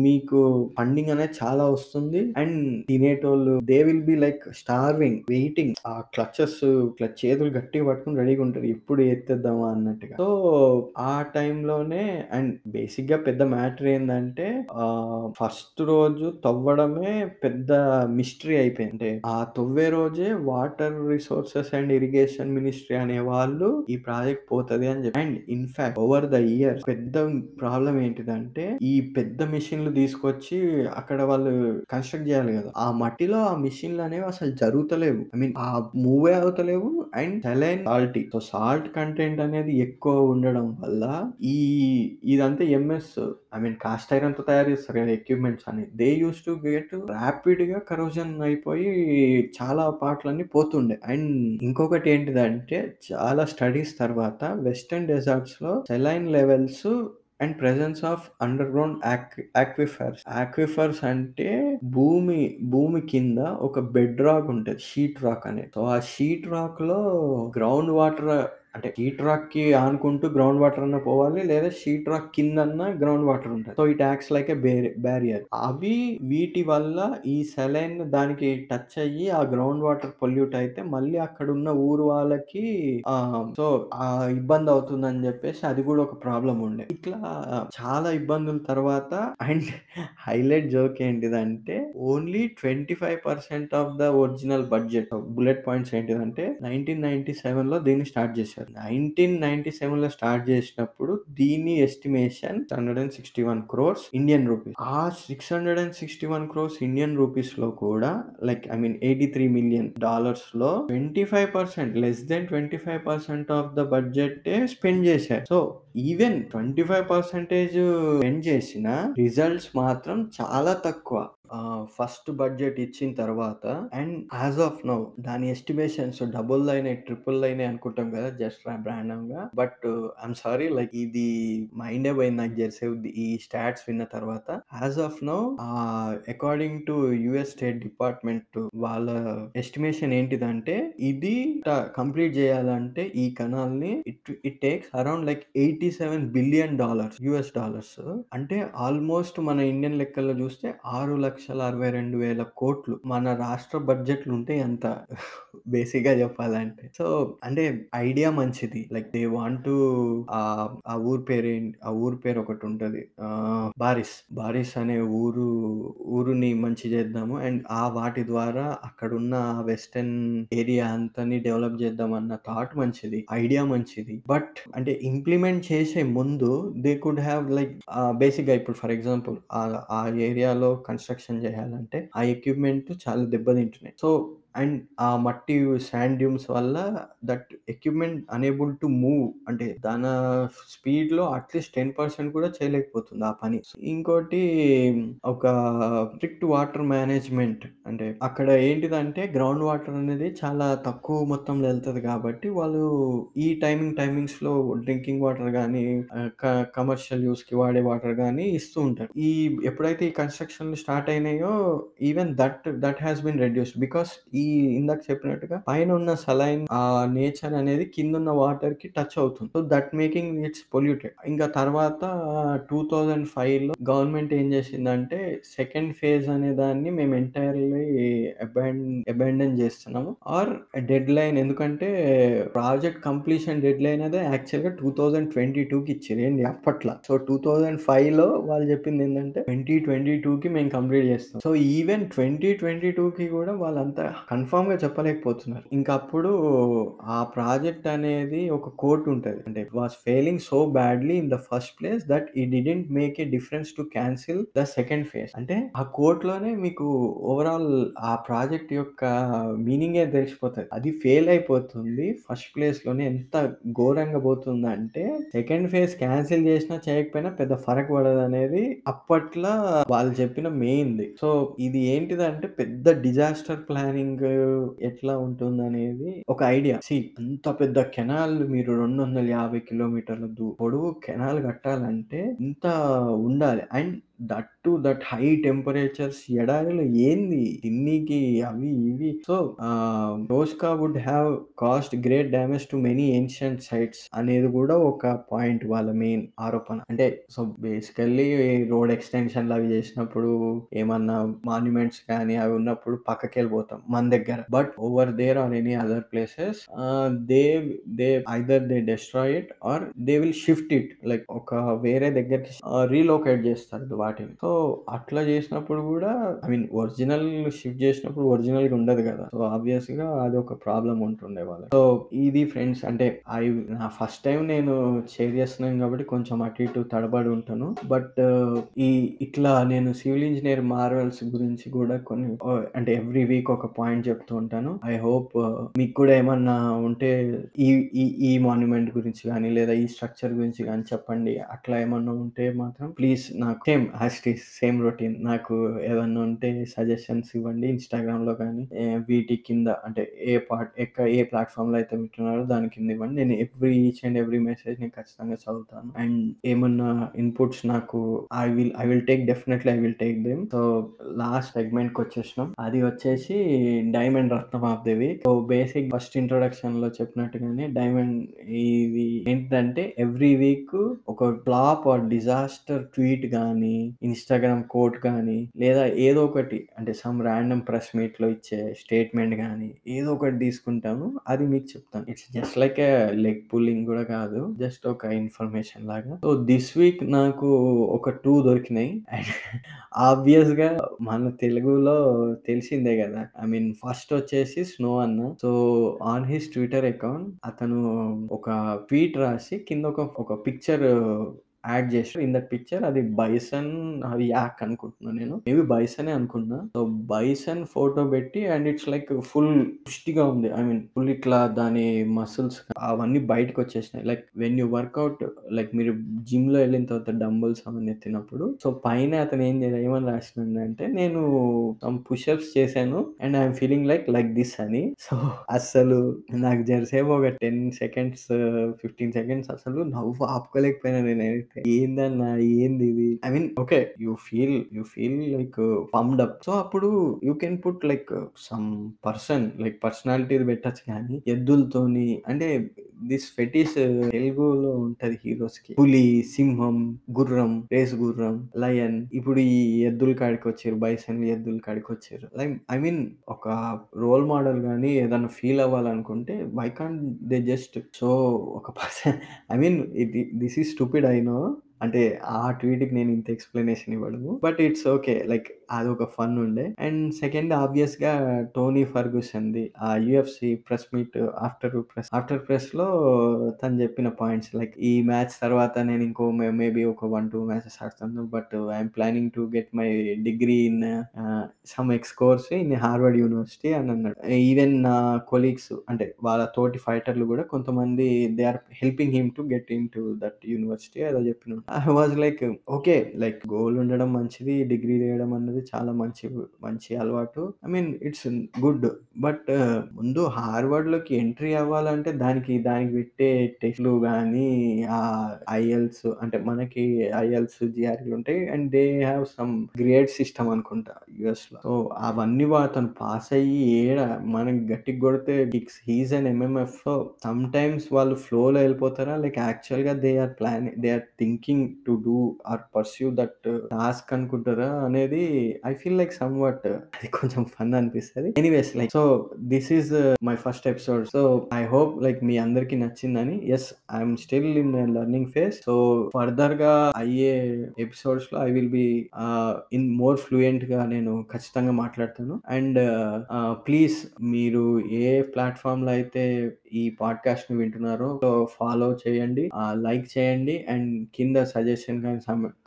మీకు ఫండింగ్ అనేది చాలా వస్తుంది. And తినేటోళ్ళు they will be like starving waiting ఆ క్లచెస్ ఇట్లా చేతులు గట్టిగా పట్టుకొని రెడీగా ఉంటారు. ఎప్పుడు ఎత్తేద్దామా అన్నట్టుగా. సో, ఆ టైంలోనే అండ్ బేసిక్గా పెద్ద మ్యాటర్ ఏంటంటే ఫస్ట్ రోజు తవ్వడమే పెద్ద మిస్టరీ అయిపోయింది. అంటే ఆ తవ్వే రోజే water resources and irrigation ministry అనే వాళ్ళు ఈ ప్రాజెక్ట్ పోతది అని చెప్పి and in fact over the year పెద్ద ప్రాబ్లం ఏంటిదంటే ఈ పెద్ద మిషన్లు తీసుకొచ్చి అక్కడ వాళ్ళు కన్‌స్ట్రక్ట్ చేయాలి కదా! ఆ మట్టిలో ఆ మిషన్లు అనేవి అసలు జరుగుతలేవు. ఐ మీన్ ఆ మూవే అవుతలేవు and saline salty. So, salt content అనేది ఎక్కువ ఉండడం వల్ల ఈ ఇదంతా ఎంఎస్ ఐ మీన్ కాస్ట్ ఐరన్‌తో తయారు చేస్తారు కదా! ఎక్విప్‌మెంట్స్ అని దే యూస్ టు గెట్ రాపిడ్‌గా కరోజన్ అయిపోయి చాలా పాటలన్నీ పోతుండే. అండ్ ఇంకొకటి ఏంటిదంటే చాలా స్టడీస్ తర్వాత western డెజర్ట్స్‌లో saline levels and presence of under ground aquifers. Aquifers అంటే భూమి భూమి కింద ఒక బెడ్ రాక్ ఉంటుంది షీట్ రాక్ అనేది. సో, ఆ షీట్ రాక్‌లో గ్రౌండ్ వాటర్ అంటే షీట్ రాక్‌కి ఆనుకుంటూ గ్రౌండ్ వాటర్ అన్నా పోవాలి. లేదా షీట్ రాక్ కిందన్నా గ్రౌండ్ వాటర్ ఉంటుంది so, it acts like a barrier. అవి వీటి వల్ల ఈ సెలైన్ దానికి టచ్ అయ్యి ఆ గ్రౌండ్ వాటర్ పొల్యూట్ అయితే మళ్ళీ అక్కడున్న ఊరు వాళ్ళకి సో, ఆ ఇబ్బంది అవుతుందని చెప్పేసి అది కూడా ఒక ప్రాబ్లం ఉండే. ఇట్లా చాలా ఇబ్బందుల తర్వాత అండ్ హైలైట్ జోక్ ఏంటిదంటే only 25% of the original budget bullet points ఏంటిదంటే 1997లో దీన్ని స్టార్ట్ చేశారు నైన్టీన్ నైన్టీ సెవెన్లో స్టార్ట్ చేసినప్పుడు దీని estimation hundred and sixty one crores Indian rupees. ఆ six hundred and sixty one crores Indian రూపీస్లో కూడా like I mean eighty three million డాలర్స్లో twenty five percent less than twenty five percent of the budget spend చేశారు. So even twenty five percentage spend చేసిన results మాత్రం చాలా తక్కువ. First budget ఇచ్చిన తర్వాత and as of now దాని estimations double అయినాయి, triple అయినాయి అనుకుంటాం కదా just బ్రాండమ్గా but I'm sorry like ఇది మైండే పోయింది నాకు జెర్సీ ఈ స్టాట్స్ విన్న తర్వాత. As of now according to US State Department వాళ్ళ ఎస్టిమేషన్ ఏంటిదంటే ఇది కంప్లీట్ చేయాలంటే ఈ కెనాల్‌ని it it takes around like 87 billion dollars US dollars. అంటే ఆల్మోస్ట్ మన ఇండియన్ లెక్కల్లో చూస్తే ఆరు లక్షలు లక్షల అరవై రెండు వేల కోట్లు. మన రాష్ట్ర బడ్జెట్‌లు ఉంటే అంత బేసిక్‌గా చెప్పాలంటే సో, అంటే ఐడియా మంచిది. లైక్ దే వాంట్ టు ఆ ఊరు పేరు ఆ ఊరు పేరు ఒకటి ఉంటుంది బారిస్. బారిస్ అనే ఊరు ఊరుని మంచి చేద్దాము అండ్ ఆ వాటి ద్వారా అక్కడున్న వెస్టర్న్ ఏరియా అంతని డెవలప్ చేద్దాం అన్న థాట్ మంచిది. ఐడియా మంచిది. బట్ అంటే ఇంప్లిమెంట్ చేసే ముందు they could have like basic బేసిక్‌గా ఇప్పుడు ఫర్ ఎగ్జాంపుల్ ఆ ఏరియాలో కన్‌స్ట్రక్షన్ చేయాలంటే ఆ ఎక్విప్‌మెంట్ చాలా దెబ్బతింటున్నాయి. సో, అండ్ ఆ మట్టి శాండ్ డ్యూన్స్ వల్ల that equipment unable to move అంటే దాన స్పీడ్‌లో అట్‌లీస్ట్ 10% కూడా చేయలేకపోతుంది ఆ పని. ఇంకోటి ఒక స్ట్రిక్ట్ వాటర్ మేనేజ్‌మెంట్ అంటే అక్కడ ఏంటిదంటే గ్రౌండ్ వాటర్ అనేది చాలా తక్కువ మొత్తంలో ఎళ్తది కాబట్టి వాళ్ళు ఈ టైమింగ్ టైమింగ్స్‌లో డ్రింకింగ్ వాటర్ గానీ ఆహ్, క కమర్షియల్ యూజ్‌కి వాడే వాటర్ గానీ ఇస్తూ ఉంటారు. ఈ ఎప్పుడైతే ఈ కన్‌స్ట్రక్షన్‌లు start అయినాయో even that that has been reduced. Because ఈ ఇందాక చెప్పినట్టుగా పైన ఉన్న సలైన్ ఆ నేచర్ అనేది కింద ఉన్న వాటర్‌కి టచ్ అవుతుంది. So, that making it's polluted. ఇంకా తర్వాత 2005లో గవర్నమెంట్ ఏం చేసిందంటే సెకండ్ ఫేజ్ అనే దాన్ని మేము ఎంటైర్‌లీ అబాండన్ చేస్తున్నాము ఆర్ డెడ్ లైన్ ఎందుకంటే ప్రాజెక్ట్ కంప్లీషన్ డెడ్ లైన్ అదే యాక్చువల్‌గా 2022కి ఇచ్చిర్రు. ఏంది అప్పట్లో సో, 2005లో వాళ్ళు చెప్పింది ఏంటంటే ట్వంటీ ట్వంటీ టూకి మేము కంప్లీట్ చేస్తాం సో, ఈవెన్ ట్వంటీ ట్వంటీ టూకి కూడా వాళ్ళంతా కన్ఫామ్గా చెప్పలేకపోతున్నారు. ఇంక అప్పుడు ఆ ప్రాజెక్ట్ అనేది ఒక కోట్ ఉంటది. అంటే was failing so badly in the first place that ఈ didn't make a difference to cancel the second phase. అంటే ఆ కోట్‌లోనే మీకు ఓవరాల్ ఆ ప్రాజెక్ట్ యొక్క మీనింగే తెలిసిపోతది. అది ఫెయిల్ అయిపోతుంది. ఫస్ట్ ప్లేస్‌లోనే ఎంత ఘోరంగా పోతుందంటే సెకండ్ ఫేజ్ క్యాన్సిల్ చేసినా చేయకపోయినా పెద్ద ఫరక్ పడదనేది అప్పట్ల వాళ్ళు చెప్పిన మెయిన్‌ది. సో, ఇది ఏంటిదంటే పెద్ద డిజాస్టర్ ప్లానింగ్ ఎట్లా ఉంటుందనేది ఒక ఐడియా. సి అంత పెద్ద కెనాల్ మీరు 250 కిలోమీటర్ల పొడవు కెనాల్ కట్టాలంటే ఇంత ఉండాలి. And that to that high temperatures ఎడారిలో ఏంది తిన్నీకి అవి ఇవి. So, ah, Toshka would have cost great damage to many ancient sites అనేది కూడా ఒక పాయింట్ వాళ్ళ మెయిన్ ఆరోపణ. అంటే సో, బేసికల్లీ రోడ్ ఎక్స్‌టెన్షన్‌లు అవి చేసినప్పుడు ఏమన్నా మాన్యుమెంట్స్ కానీ అవి ఉన్నప్పుడు పక్కకి వెళ్ళిపోతాం మన దగ్గర. But over there are any other places they they either they destroy it or they will shift it like ఒక వేరే దగ్గరికి రీలోకేట్ చేస్తారు వాటిని. సో, అట్లా చేసినప్పుడు కూడా ఐ మీన్ ఒరిజినల్ షిఫ్ట్ చేసినప్పుడు ఒరిజినల్‌గా ఉండదు కదా సో, ఆబ్వియస్‌గా ఒక ప్రాబ్లమ్ ఉంటుండే వాళ్ళకి. సో, ఇది ఫ్రెండ్స్ అంటే ఐ నా ఫస్ట్ టైం నేను షేర్ చేస్తున్నాను కాబట్టి కొంచెం అటు ఇటు తడబడి ఉంటాను. బట్ ఈ ఇట్లా నేను సివిల్ ఇంజనీర్ మార్వెల్స్ గురించి కూడా కొన్ని అంటే ఎవ్రీ వీక్ ఒక పాయింట్ చెప్తూ ఉంటాను. ఐ హోప్ మీకు కూడా ఏమన్నా ఉంటే ఈ ఈ ఈ మాన్యుమెంట్ గురించి కానీ లేదా ఈ స్ట్రక్చర్ గురించి కానీ చెప్పండి. అట్లా ఏమన్నా ఉంటే మాత్రం ప్లీజ్ నాకు సేమ్ ఆస్టి ఈస్ సేమ్ రొటీన్. నాకు ఏమన్నా ఉంటే సజెషన్స్ ఇవ్వండి ఇన్‌స్టాగ్రామ్‌లో కానీ వీటి కింద అంటే ఏ పార్ట్ ఎక్క ఏ ప్లాట్ఫామ్లో అయితే వింటున్నారో దాని కింద ఇవ్వండి. నేను every each and every message నేను ఖచ్చితంగా చదువుతాను. అండ్ ఏమన్నా ఇన్‌పుట్స్ నాకు I will I will take definitely I will take them so, last సెగ్మెంట్‌కొచ్చేసినాం. అది వచ్చేసి డైమండ్ రత్నం ఆఫ్ సో, బేసిక్ ఫస్ట్ ఇంట్రొడక్షన్‌లో చెప్పినట్టుగానే డైమండ్ ఇది ఏంటంటే ఎవ్రీ వీక్ ఒక ఫ్లాప్ ఆర్ డిజాస్టర్ ట్వీట్ కానీ ఇన్‌స్టాగ్రామ్ కోట్ కానీ లేదా ఏదో ఒకటి అంటే సమ్ రాండమ్ ప్రెస్ మీట్‌లో ఇచ్చే స్టేట్మెంట్ కానీ ఏదో ఒకటి తీసుకుంటాను. అది మీకు చెప్తాను. It's just like a leg pulling కూడా కాదు. జస్ట్ ఒక ఇన్ఫర్మేషన్ లాగా. సో, దిస్ వీక్ నాకు ఒక టూ దొరికినాయి. అండ్ ఆబ్వియస్‌గా మన తెలుగులో తెలిసిందే కదా ఐ మీన్ ఫస్ట్ వచ్చేసి స్నో అన్న. So, on his Twitter account అతను ఒక ట్వీట్ రాసి కింద ఒక ఒక పిక్చర్ యాడ్ చేసాడు. ఇన్ దట్ పిక్చర్ అది బైసన్ అది యాక్ అనుకుంటున్నా నేను. మేబీ బైసనే అనుకున్నా సో, బైసన్ ఫోటో పెట్టి అండ్ ఇట్స్ లైక్ ఫుల్ పుష్టిగా ఉంది. ఐ మీన్ ఫుల్ ఇట్లా దాని మసిల్స్ అవన్నీ బయటకొచ్చేసినాయి. Like when you work out like మీరు జిమ్లో వెళ్ళిన తర్వాత డంబుల్స్ అవన్నీ ఎత్తినప్పుడు సో, పైన అతను ఏం జే ఏమని అంటే నేను సమ్ పుషప్స్ చేశాను and I'm feeling like like this అని. సో, అస్సలు నాకు జరసేపు ఒక 10 సెకండ్స్, 15 సెకండ్స్ అసలు నవ్వు ఆపుకోలేకపోయినా నేను నేనైతే. ఏందన్నా ఏందిది? I mean okay. You feel you feel like pumped up. So, అప్పుడు you can put like some person like personality పెట్టచ్చు కానీ ఎద్దులతోని అంటే దిస్ ఫెటిస్ uh, తెలుగులో ఉంటది హీరోస్‌కి. పులి, సింహం, గుర్రం, రేస్ గుర్రం, లయన్ ఇప్పుడు ఈ ఎద్దుల వచ్చారు బైసన్ ఎద్దుల వచ్చారు లైక్ ఐ మీన్ ఒక రోల్ మోడల్ గానీ ఏదైనా ఫీల్ అవ్వాలనుకుంటే why can't they just so ఒక పర్సన్ ఐ మీన్ ఇది this is stupid I know. అంటే ఆ ట్వీట్‌కి నేను ఇంత ఎక్స్ప్లెనేషన్ ఇవ్వడము. But it's okay. లైక్ అదొక ఫన్ ఉండే. అండ్ సెకండ్ ఆబ్వియస్‌గా టోనీ ఫర్గూసన్‌ది ఆ UFC press meet after press after ప్రెస్‌లో తను చెప్పిన పాయింట్స్ లైక్ ఈ మ్యాచ్ తర్వాత నేను ఇంకో మేబీ ఒక 1, 2 మ్యాచెస్ ఆడుతాను but I'm planning to get my degree in some ex course in Harvard University అని అన్నాడు. ఈవెన్ నా కొలీగ్స్ అంటే వాళ్ళ తోటి ఫైటర్లు కూడా కొంతమంది they are helping him to get in to that university ఏదో చెప్పిన I was like okay. Like goal ఉండడం మంచిది. డిగ్రీ చేయడం అన్నది చాలా మంచి మంచి అలవాటు. I mean it's good. But ముందు హార్వర్డ్‌లోకి ఎంట్రీ అవ్వాలంటే దానికి దానికి పెట్టే టెస్ట్‌లు కానీ ఆ ఐఎల్స్ అంటే మనకి ఐఎల్స్, జిఆర్లు ఉంటాయి. And they have some grade system అనుకుంటా యుఎస్లో సో, అవన్నీ వా అతను పాస్ అయ్యి ఏడ మనకి గట్టిగా కొడితే kicks he's and MMF. Some sometimes వాళ్ళు ఫ్లోలో వెళ్ళిపోతారా లైక్ యాక్చువల్‌గా they are planning they are thinking to do or pursue that task అనుకుంటారా అనేది ఐ ఫీల్ లైక్ సమ్‌వాట్ అది కొంచెం ఫన్ అనిపిస్తుంది anyways like so, this is my first episode. So, I hope like మీ అందరికి నచ్చిందని. As I still in learning phase. So, ఫర్దర్‌గా అయ్యే ఎపిసోడ్స్‌లో I will be in more ఫ్లూయెంట్గా నేను ఖచ్చితంగా మాట్లాడతాను. అండ్ ప్లీజ్ uh, uh, మీరు ఏ ప్లాట్ఫామ్లో అయితే ఈ పాడ్కాస్ట్ని వింటున్నారో సో, ఫాలో చేయండి. Uh, లైక్ చేయండి. అండ్ కింద సజెషన్ కానీ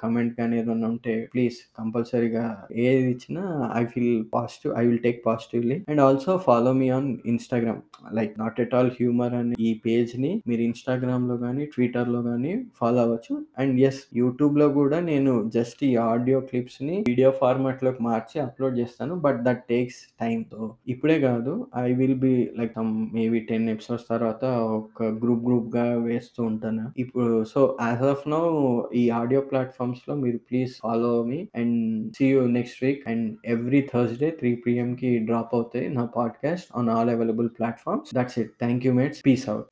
కమెంట్ కానీ ఏదైనా ఉంటే ప్లీజ్ కంపల్సరీగా ఏది ఇచ్చినా I feel positive. I will take positively. And also follow me on Instagram. Like not at all humour అనే ఈ పేజ్‌ని మీరు ఇన్‌స్టాగ్రామ్‌లో గానీ, ట్విట్టర్‌లో కానీ ఫాలో అవ్వచ్చు. అండ్ యెస్ యూట్యూబ్‌లో కూడా నేను జస్ట్ ఈ ఆడియో క్లిప్స్‌ని వీడియో ఫార్మాట్‌లోకి మార్చి అప్‌లోడ్ చేస్తాను. But that takes time. తో ఇప్పుడే కాదు I will be like maybe 10 episodes తర్వాత ఒక గ్రూప్ గ్రూప్‌గా వేస్తూ ఉంటాను. ఇప్పుడు సో, యాజ్ ఆఫ్ నౌ ఈ ఆడియో ప్లాట్ఫామ్స్లో మీరు please follow me and see you next week. And every Thursday three PM కి డ్రాప్ అవుతాయి నా podcast on all available platforms that's it. Thank you mates. Peace out